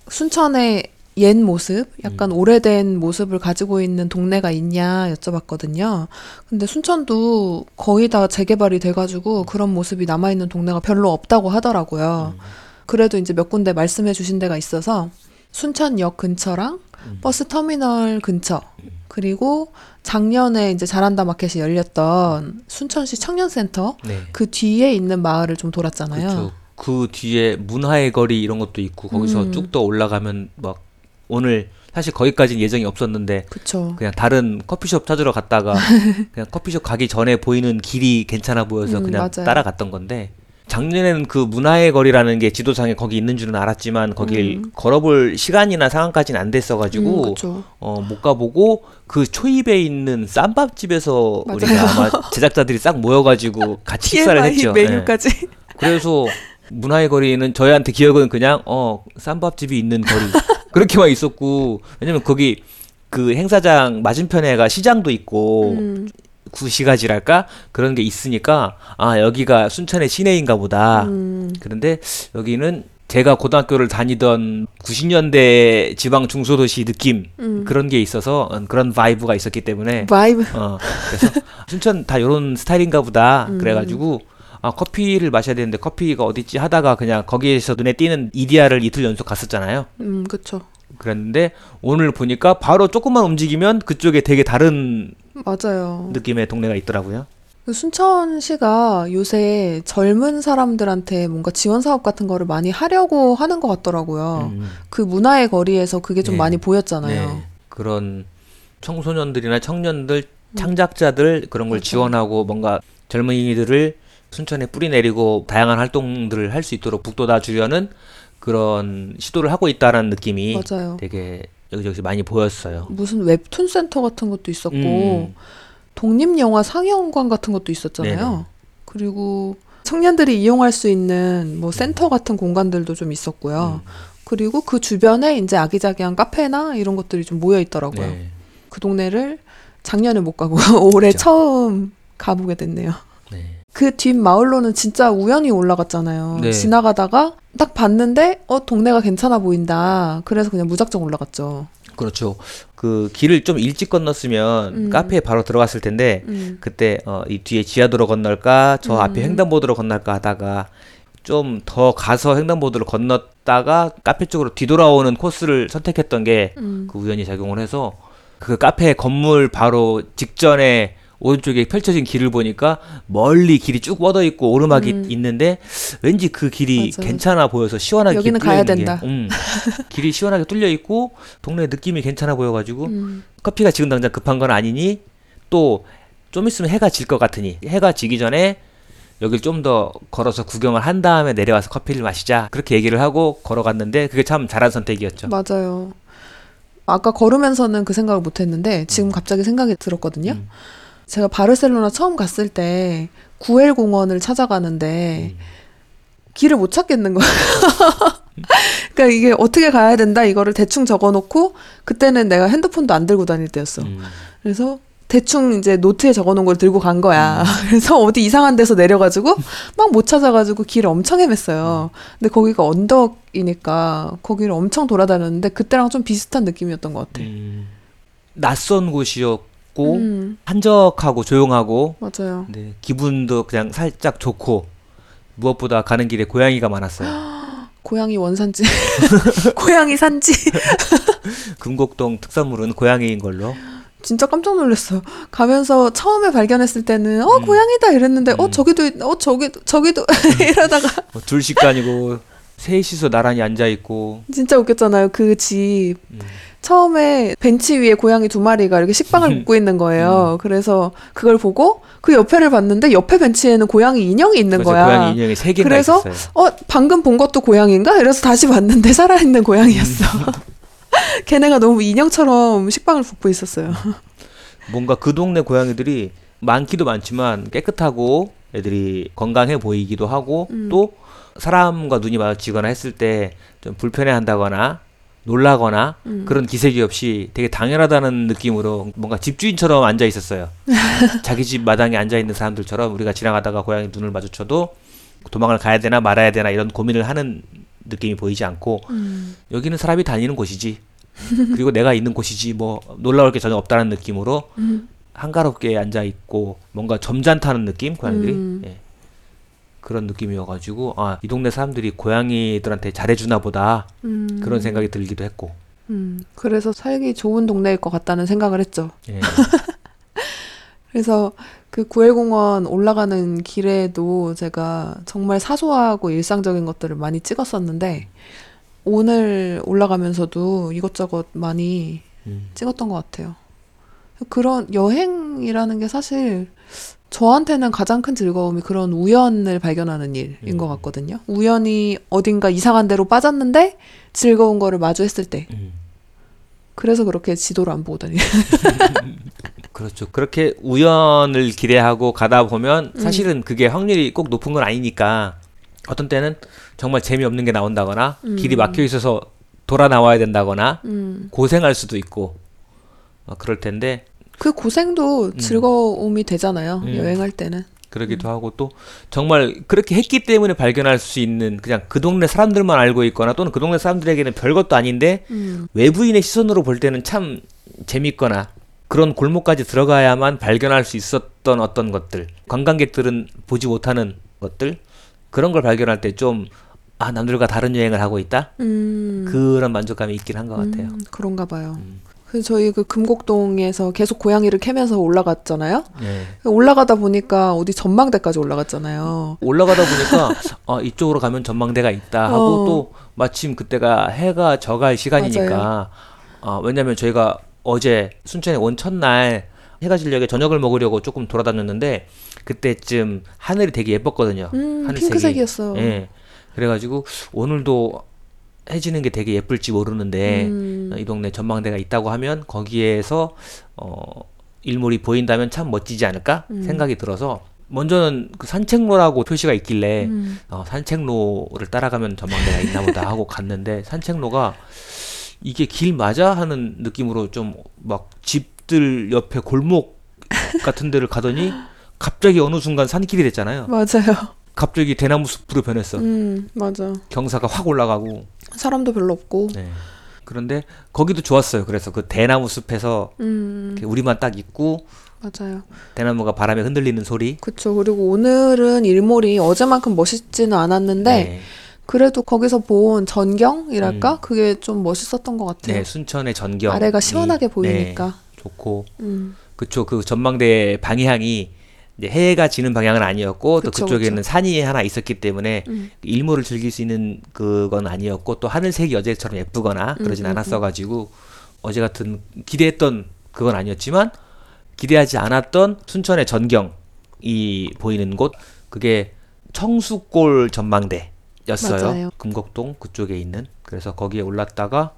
순천의 옛 모습, 약간 음. 오래된 모습을 가지고 있는 동네가 있냐 여쭤봤거든요. 근데 순천도 거의 다 재개발이 돼가지고 그런 모습이 남아있는 동네가 별로 없다고 하더라고요. 음. 그래도 이제 몇 군데 말씀해 주신 데가 있어서 순천역 근처랑 음. 버스 터미널 근처 그리고 작년에 이제 잘한다 마켓이 열렸던 순천시 청년센터 네. 그 뒤에 있는 마을을 좀 돌았잖아요. 그렇죠. 그 뒤에 문화의 거리 이런 것도 있고 거기서 음. 쭉더 올라가면 막 오늘 사실 거기까지는 예정이 없었는데 그쵸. 그냥 다른 커피숍 찾으러 갔다가 그냥 커피숍 가기 전에 보이는 길이 괜찮아 보여서 음, 그냥 맞아요. 따라갔던 건데 작년에는 그 문화의 거리라는 게 지도상에 거기 있는 줄은 알았지만 거길 음. 걸어볼 시간이나 상황까지는 안 됐어가지고 음, 그쵸. 어, 못 가보고 그 초입에 있는 쌈밥집에서 맞아요. 우리가 아마 제작자들이 싹 모여가지고 같이 식사를 TMI 했죠. 예. 메뉴까지. 그래서 문화의 거리는 저희한테 기억은 그냥 어 쌈밥집이 있는 거리 그렇게만 있었고 왜냐면 거기 그 행사장 맞은편에가 시장도 있고 음, 구시가지랄까 그런 게 있으니까 아 여기가 순천의 시내인가 보다 음, 그런데 여기는 제가 고등학교를 다니던 90년대 지방 중소도시 느낌 음. 그런 게 있어서 음, 그런 vibe가 있었기 때문에 vibe. 어 그래서 순천 다 이런 스타일인가 보다 음. 그래가지고 아 커피를 마셔야 되는데 커피가 어딨지 하다가 그냥 거기에서 눈에 띄는 이디야를 이틀 연속 갔었잖아요 음, 그쵸. 그랬는데 오늘 보니까 바로 조금만 움직이면 그쪽에 되게 다른 맞아요. 느낌의 동네가 있더라고요 그 순천시가 요새 젊은 사람들한테 뭔가 지원 사업 같은 거를 많이 하려고 하는 것 같더라고요. 음, 그 문화의 거리에서 그게 좀 네. 많이 보였잖아요. 네. 그런 청소년들이나 청년들 창작자들 그런 걸 음. 맞아. 지원하고 뭔가 젊은이들을 순천에 뿌리 내리고 다양한 활동들을 할 수 있도록 북돋아 주려는 그런 시도를 하고 있다라는 느낌이 맞아요. 되게 여기저기 많이 보였어요. 무슨 웹툰 센터 같은 것도 있었고 음. 독립 영화 상영관 같은 것도 있었잖아요. 네네. 그리고 청년들이 이용할 수 있는 뭐 센터 같은 공간들도 좀 있었고요. 음. 그리고 그 주변에 이제 아기자기한 카페나 이런 것들이 좀 모여 있더라고요. 네. 그 동네를 작년에 못 가고 올해 그죠. 처음 가보게 됐네요. 네. 그뒷 마을로는 진짜 우연히 올라갔잖아요. 네. 지나가다가 딱 봤는데 어 동네가 괜찮아 보인다. 그래서 그냥 무작정 올라갔죠. 그렇죠. 그 길을 좀 일찍 건넜으면 음. 카페에 바로 들어갔을 텐데 음. 그때 어, 이 뒤에 지하도로 건널까 저 음. 앞에 횡단보도로 건널까 하다가 좀 더 가서 횡단보도를 건넜다가 카페 쪽으로 뒤돌아오는 코스를 선택했던 게그 음. 우연히 작용을 해서 그 카페 건물 바로 직전에 오른쪽에 펼쳐진 길을 보니까 멀리 길이 쭉 뻗어 있고 오르막이 음. 있는데 왠지 그 길이 맞아요. 괜찮아 보여서 시원하게 여기는 뚫려 가야 있는 된다. 게, 음, 길이 시원하게 뚫려 있고 동네 느낌이 괜찮아 보여가지고 음. 커피가 지금 당장 급한 건 아니니 또 좀 있으면 해가 질 것 같으니 해가 지기 전에 여길 좀 더 걸어서 구경을 한 다음에 내려와서 커피를 마시자 그렇게 얘기를 하고 걸어갔는데 그게 참 잘한 선택이었죠. 맞아요. 아까 걸으면서는 그 생각을 못 했는데 지금 갑자기 생각이 들었거든요. 음. 제가 바르셀로나 처음 갔을 때 구엘 공원을 찾아가는데 음. 길을 못 찾겠는 거예요. 그러니까 이게 어떻게 가야 된다 이거를 대충 적어놓고 그때는 내가 핸드폰도 안 들고 다닐 때였어. 음. 그래서 대충 이제 노트에 적어놓은 걸 들고 간 거야. 그래서 어디 이상한 데서 내려가지고 막 못 찾아가지고 길을 엄청 헤맸어요. 근데 거기가 언덕이니까 거기를 엄청 돌아다녔는데 그때랑 좀 비슷한 느낌이었던 것 같아. 음. 낯선 곳이었 고 음, 한적하고 조용하고 맞아요. 네, 기분도 그냥 살짝 좋고 무엇보다 가는 길에 고양이가 많았어요. 고양이 원산지, 고양이 산지. 금곡동 특산물은 고양이인 걸로. 진짜 깜짝 놀랐어요. 가면서 처음에 발견했을 때는 어 음. 고양이다 이랬는데 어 음. 저기도 있- 어 저기 도 저기도 이러다가 뭐 둘씩 다니고 셋이서 나란히 앉아 있고. 진짜 웃겼잖아요. 그 집 음. 처음에 벤치 위에 고양이 두 마리가 이렇게 식빵을 음. 먹고 있는 거예요. 그래서 그걸 보고 그 옆에를 봤는데 옆에 벤치에는 고양이 인형이 있는 그래서 거야. 고양이 인형이 세 개나 그래서 있었어요. 어 방금 본 것도 고양인가? 이래서 다시 봤는데 살아있는 고양이였어. 걔네가 너무 인형처럼 식빵을 붓고 있었어요. 뭔가 그 동네 고양이들이 많기도 많지만 깨끗하고 애들이 건강해 보이기도 하고 음. 또 사람과 눈이 마주치거나 했을 때 좀 불편해 한다거나 놀라거나 음. 그런 기색이 없이 되게 당연하다는 느낌으로 뭔가 집주인처럼 앉아 있었어요. 자기 집 마당에 앉아 있는 사람들처럼 우리가 지나가다가 고양이 눈을 마주쳐도 도망을 가야 되나 말아야 되나 이런 고민을 하는 느낌이 보이지 않고 음. 여기는 사람이 다니는 곳이지. 그리고 내가 있는 곳이지 뭐 놀라울 게 전혀 없다는 느낌으로 음. 한가롭게 앉아 있고 뭔가 점잖다는 느낌 고양이들이 음. 예. 그런 느낌이어가지고 아 이 동네 사람들이 고양이들한테 잘해주나 보다 음. 그런 생각이 들기도 했고 음. 그래서 살기 좋은 동네일 것 같다는 생각을 했죠. 예. 그래서 그 구엘공원 올라가는 길에도 제가 정말 사소하고 일상적인 것들을 많이 찍었었는데 오늘 올라가면서도 이것저것 많이 음. 찍었던 것 같아요. 그런 여행이라는 게 사실 저한테는 가장 큰 즐거움이 그런 우연을 발견하는 일인 음. 것 같거든요. 우연히 어딘가 이상한 데로 빠졌는데 즐거운 거를 마주했을 때. 음. 그래서 그렇게 지도를 안 보고 다니요 그렇죠 그렇게 우연을 기대하고 가다 보면 음. 사실은 그게 확률이 꼭 높은 건 아니니까 어떤 때는 정말 재미없는 게 나온다거나 음. 길이 막혀 있어서 돌아 나와야 된다거나 음. 고생할 수도 있고 어, 그럴 텐데 그 고생도 즐거움이 되잖아요. 음. 여행할 때는. 그러기도 하고 또 정말 그렇게 했기 때문에 발견할 수 있는 그냥 그 동네 사람들만 알고 있거나 또는 그 동네 사람들에게는 별것도 아닌데 음. 외부인의 시선으로 볼 때는 참 재밌거나 그런 골목까지 들어가야만 발견할 수 있었던 어떤 것들 관광객들은 보지 못하는 것들 그런 걸 발견할 때 좀 아 남들과 다른 여행을 하고 있다 음. 그런 만족감이 있긴 한 것 같아요. 음, 그런가 봐요. 음. 그 저희 그 금곡동에서 계속 고양이를 캐면서 올라갔잖아요. 예. 올라가다 보니까 어디 전망대까지 올라갔잖아요. 올라가다 보니까 어, 이쪽으로 가면 전망대가 있다 하고 어. 또 마침 그때가 해가 져갈 시간이니까 어, 왜냐면 저희가 어제 순천에 온 첫날 해가 지려게 저녁을 먹으려고 조금 돌아다녔는데 그때쯤 하늘이 되게 예뻤거든요. 음, 하늘색이. 핑크색이었어요. 예. 그래가지고 오늘도 해지는 게 되게 예쁠지 모르는데 음. 이 동네 전망대가 있다고 하면 거기에서 어 일몰이 보인다면 참 멋지지 않을까 음. 생각이 들어서 먼저는 그 산책로라고 표시가 있길래 음. 어, 산책로를 따라가면 전망대가 있나 보다 하고 갔는데 산책로가 이게 길 맞아 하는 느낌으로 좀 막 집들 옆에 골목 같은 데를 가더니 갑자기 어느 순간 산길이 됐잖아요. 맞아요. 갑자기 대나무 숲으로 변했어. 음, 맞아. 경사가 확 올라가고. 사람도 별로 없고. 네. 그런데 거기도 좋았어요. 그래서 그 대나무 숲에서 음, 이렇게 우리만 딱 있고 맞아요. 대나무가 바람에 흔들리는 소리. 그쵸. 그리고 오늘은 일몰이 어제만큼 멋있지는 않았는데, 네. 그래도 거기서 본 전경이랄까? 음. 그게 좀 멋있었던 것 같아요. 네, 순천의 전경. 아래가 시원하게 보이니까. 좋고 음, 그쵸 그 전망대 방향이 이제 해가 지는 방향은 아니었고 또 그쵸, 그쪽에는 그쵸. 산이 하나 있었기 때문에 음. 일몰을 즐길 수 있는 그건 아니었고 또 하늘색이 어제처럼 예쁘거나 그러진 음, 음, 않았어가지고 어제 같은 기대했던 그건 아니었지만 기대하지 않았던 순천의 전경이 보이는 곳 그게 청수골 전망대였어요. 맞아요. 금곡동 그쪽에 있는 그래서 거기에 올랐다가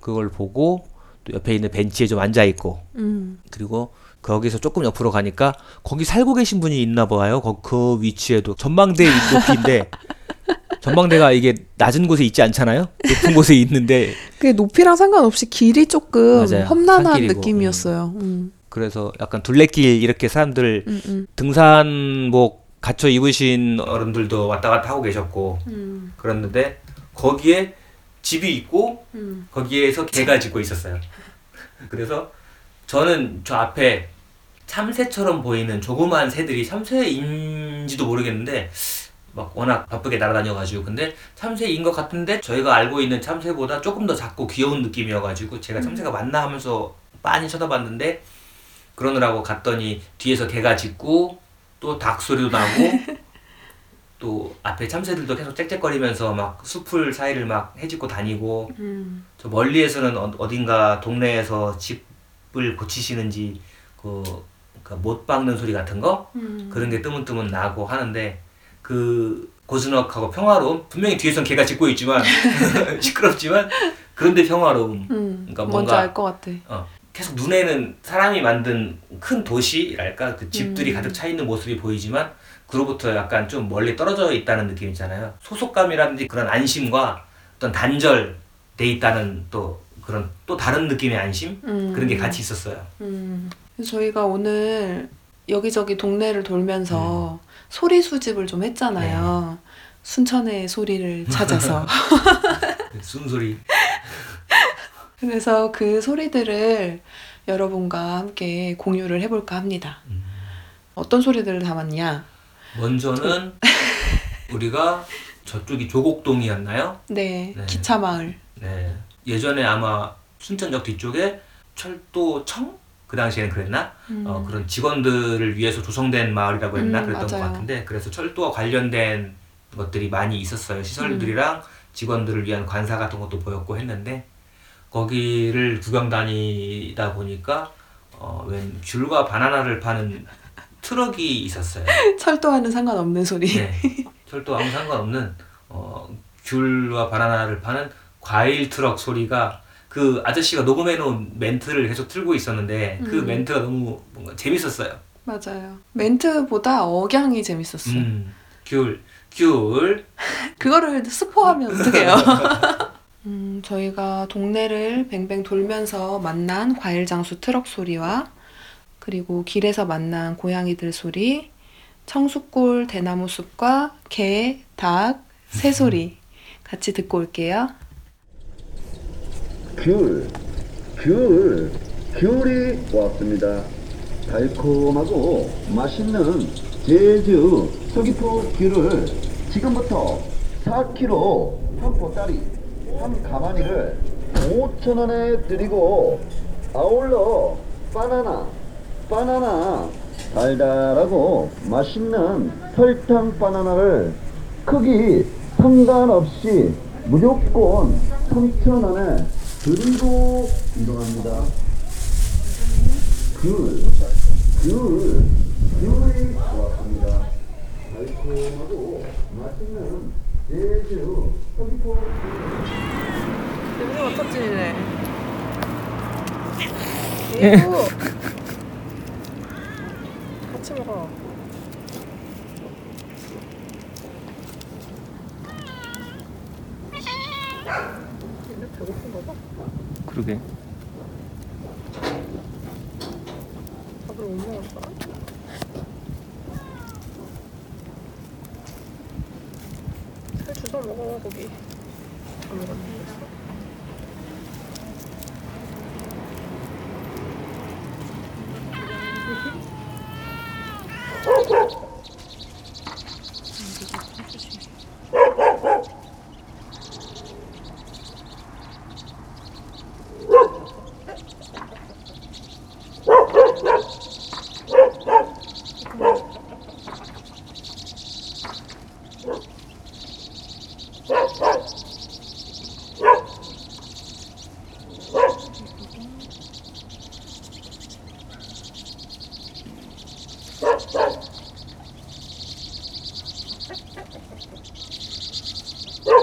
그걸 보고 또 옆에 있는 벤치에 좀 앉아 있고 음, 그리고 거기서 조금 옆으로 가니까 거기 살고 계신 분이 있나 봐요. 거, 그 위치에도 전망대 높이인데 전망대가 이게 낮은 곳에 있지 않잖아요. 높은 곳에 있는데 그게 높이랑 상관없이 길이 조금 맞아요. 험난한 산길이고, 느낌이었어요. 음, 그래서 약간 둘레길 이렇게 사람들 음, 음, 등산복 갖춰 입으신 어른들도 왔다 갔다 하고 계셨고 음, 그랬는데 거기에 집이 있고 음. 거기에서 개가 짖고 있었어요. 그래서 저는 저 앞에 참새처럼 보이는 조그만 새들이 참새인지도 모르겠는데 막 워낙 바쁘게 날아다녀가지고 근데 참새인 것 같은데 저희가 알고 있는 참새보다 조금 더 작고 귀여운 느낌이어가지고 제가 참새가 맞나 하면서 빤히 쳐다봤는데 그러느라고 갔더니 뒤에서 개가 짖고 또 닭 소리도 나고 또 앞에 참새들도 계속 짹짹거리면서 막 숲을 사이를 막 헤집고 다니고 음. 저 멀리에서는 어- 어딘가 동네에서 집 을 고치시는지 그, 그못 박는 소리 같은 거 음. 그런 게 뜨문뜨문 나고 하는데 그 고즈넉하고 평화로움 분명히 뒤에선 개가 짖고 있지만 시끄럽지만 그런데 평화로움 음, 그러니까 뭔가- 알것 같아. 어, 계속 눈에는 사람이 만든 큰 도시랄까 그 집들이 음. 가득 차 있는 모습이 보이지만 그로부터 약간 좀 멀리 떨어져 있다는 느낌 있잖아요. 소속감이라든지 그런 안심과 어떤 단절돼 있다는 또 그런 또 다른 느낌의 안심 음. 그런 게 같이 있었어요. 음. 그래서 저희가 오늘 여기저기 동네를 돌면서 음. 소리 수집을 좀 했잖아요. 네. 순천의 소리를 찾아서. 숨소리. 그래서 그 소리들을 여러분과 함께 공유를 해볼까 합니다. 음. 어떤 소리들을 담았냐? 먼저는 우리가 저쪽이 조곡동이었나요? 네, 네. 기차 마을. 네. 예전에 아마 순천역 뒤쪽에 철도청 그 당시에는 그랬나? 음. 어, 그런 직원들을 위해서 조성된 마을이라고 했나 음, 그랬던 것 맞아요. 같은데 그래서 철도와 관련된 것들이 많이 있었어요 시설들이랑 음. 직원들을 위한 관사 같은 것도 보였고 했는데 거기를 구경 다니다 보니까 어, 웬 귤과 바나나를 파는 트럭이 있었어요. 철도와는 상관없는 소리. 네. 철도 아무 상관없는 어, 귤과 바나나를 파는 과일 트럭 소리가 그 아저씨가 녹음해 놓은 멘트를 계속 틀고 있었는데 그 음. 멘트가 너무 뭔가 재밌었어요. 맞아요. 멘트보다 억양이 재밌었어요. 음, 귤, 귤. 그거를 스포하면 어떡해요? 음, 저희가 동네를 뱅뱅 돌면서 만난 과일 장수 트럭 소리와 그리고 길에서 만난 고양이들 소리, 청수골 대나무 숲과 개, 닭, 새 소리 같이 듣고 올게요. 귤, 귤, 귤이 왔습니다. 달콤하고 맛있는 제주 서귀포 귤을 지금부터 4kg 한 보따리 한 가마니를 5,000원에 드리고 아울러 바나나, 바나나 달달하고 맛있는 설탕 바나나를 크기 상관없이 무조건 3,000원에 드리고 이동합니다. 귤, 귤, 귤이 왔습니다. 달콤하고 맛있는 제주 서귀포 귤. 터지네. 이거 같이 먹어. 얘네 배고픈가 봐. 그러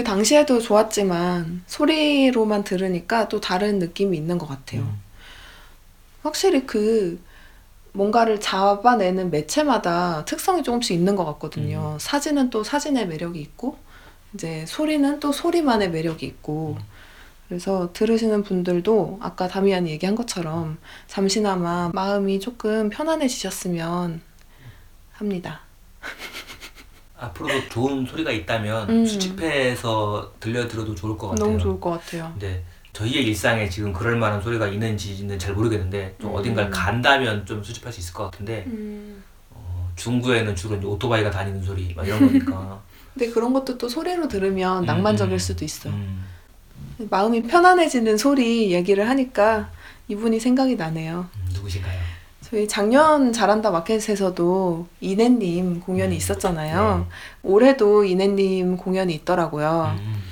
그 당시에도 좋았지만 소리로만 들으니까 또 다른 느낌이 있는 것 같아요. 음. 확실히 그 뭔가를 잡아내는 매체마다 특성이 조금씩 있는 것 같거든요. 사진은 또 사진의 매력이 있고, 이제 소리는 또 소리만의 매력이 있고, 그래서 들으시는 분들도 아까 다미안이 얘기한 것처럼 잠시나마 마음이 조금 편안해지셨으면 합니다. 앞으로도 좋은 소리가 있다면 음. 수집해서 들려드려도 좋을 것 같아요. 너무 좋을 것 같아요. 근데 저희의 일상에 지금 그럴 만한 소리가 있는지는 잘 모르겠는데 좀 음. 어딘가를 간다면 좀 수집할 수 있을 것 같은데 음. 어, 중구에는 주로 오토바이가 다니는 소리 막 이런 거니까 근데 그런 것도 또 소리로 들으면 음, 낭만적일 음. 수도 있어. 음. 마음이 편안해지는 소리 얘기를 하니까 이분이 생각이 나네요. 음, 누구신가요? 저희 작년 잘한다 마켓에서도 이내님 공연이 음. 있었잖아요. 올해도 이내님 공연이 있더라고요. 음.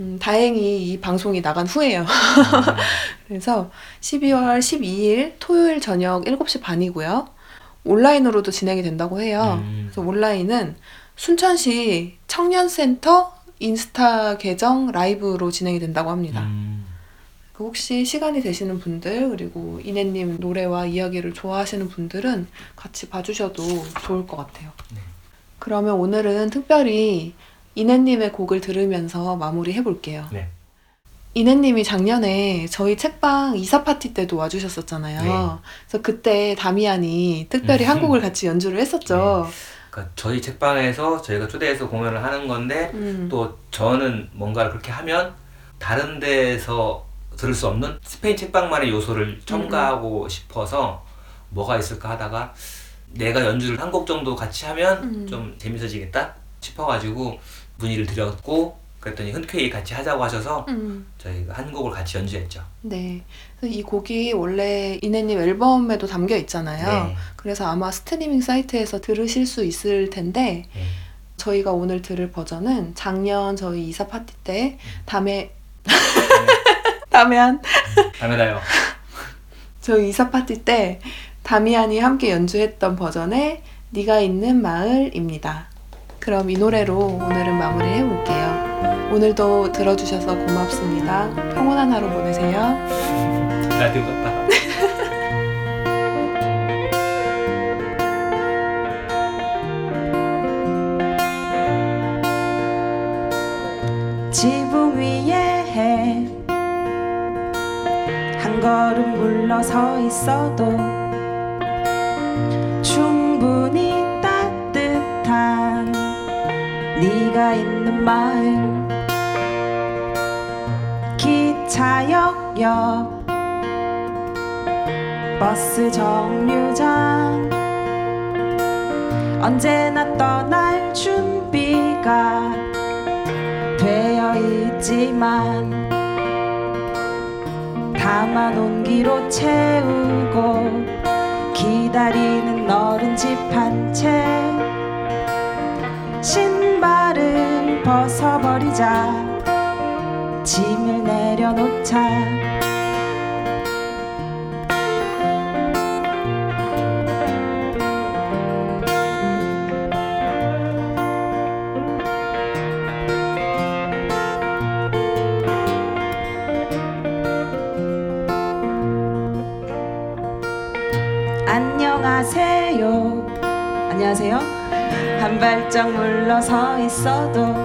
음, 다행히 이 방송이 나간 후에요. 음. 그래서 12월 12일 토요일 저녁 7시 반이고요. 온라인으로도 진행이 된다고 해요. 음. 그래서 온라인은 순천시 청년센터 인스타 계정 라이브로 진행이 된다고 합니다. 음. 그 혹시 시간이 되시는 분들 그리고 이내님 노래와 이야기를 좋아하시는 분들은 같이 봐주셔도 좋을 것 같아요. 네. 그러면 오늘은 특별히 이내님의 곡을 들으면서 마무리 해볼게요. 네. 이내님이 작년에 저희 책방 이사 파티 때도 와주셨었잖아요. 네. 그래서 그때 다미안이 특별히 음. 한 곡을 같이 연주를 했었죠. 그러니까 저희 책방에서 저희가 초대해서 공연을 하는 건데 음. 또 저는 뭔가를 그렇게 하면 다른 데서 들을 수 없는 스페인 책방만의 요소를 첨가하고 싶어서 뭐가 있을까 하다가 내가 연주를 한 곡 정도 같이 하면 음. 좀 재밌어지겠다 싶어가지고 문의를 드렸고 그랬더니 흔쾌히 같이 하자고 하셔서 음. 저희가 한 곡을 같이 연주했죠. 네. 이 곡이 원래 이내님 앨범에도 담겨 있잖아요. 네. 그래서 아마 스트리밍 사이트에서 들으실 수 있을 텐데 네. 저희가 오늘 들을 버전은 작년 저희 이사 파티 때 담에 다미안 다음에다요. 저희 이사 파티 때 다미안이 함께 연주했던 버전의 네가 있는 마을입니다. 그럼 이 노래로 오늘은 마무리 해 볼게요. 오늘도 들어주셔서 고맙습니다. 평온한 하루 보내세요. 라디오 같다. 지 한 걸음 물러서 있어도 충분히 따뜻한 네가 있는 마을 기차역 옆 버스 정류장. 언제나 떠날 준비가 되어 있지 없지만 다만 온기로 채우고 기다리는 너른 집 한 채 신발을 벗어버리자 짐을 내려놓자 물러서 있어도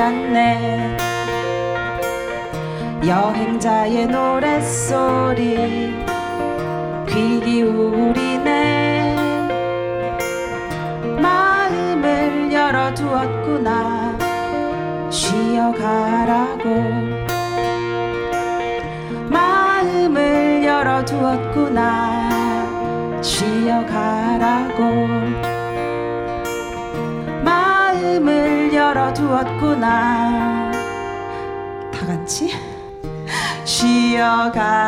않네. 여행자의 노랫소리 귀 기울이네. 마음을 열어두었구나. 쉬어가라고. 마음을 열어두었구나. 쉬어가라고 마음을 열어두었구나. 다 같이 쉬어가라고.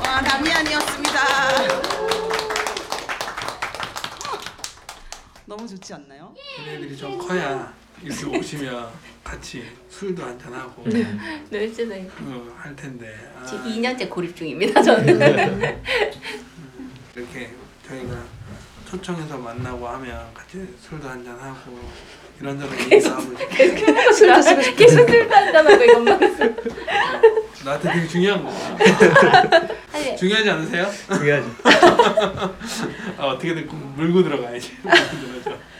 와 담미안이었습니다. 너무 좋지 않나요? 얘네들이 좀 커야 이렇게 오시면 같이 술도 한잔 하고 늘지는 어, 할 텐데 아, 지금 2년째 고립 중입니다. 저는. 이렇게 저희가 초청해서 만나고 하면 같이 술도 한잔 하고 이런저런 얘기도 하고 술 마시고 계속 술도 한잔하고 이것만. 나한테 되게 중요한 거야 사실 중요하지 않으세요? 중요하죠. 아, 어떻게든 꼭 물고 들어가야지 물고 들어가죠.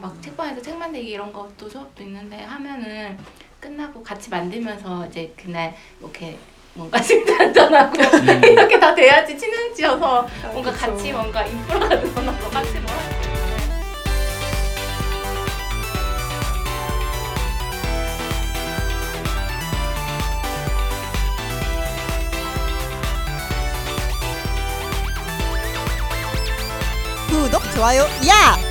아, 막 책방에서 책 만들기 이런 것도 수업도 있는데 하면은 끝나고 같이 만들면서 이제 그날 이렇게 뭔가 술도 한잔하고 이렇게 다 돼야지 친해지어서 뭔가 같이 뭔가 인프로가 늘어나서 같이 뭐 구독, 좋아요, 야!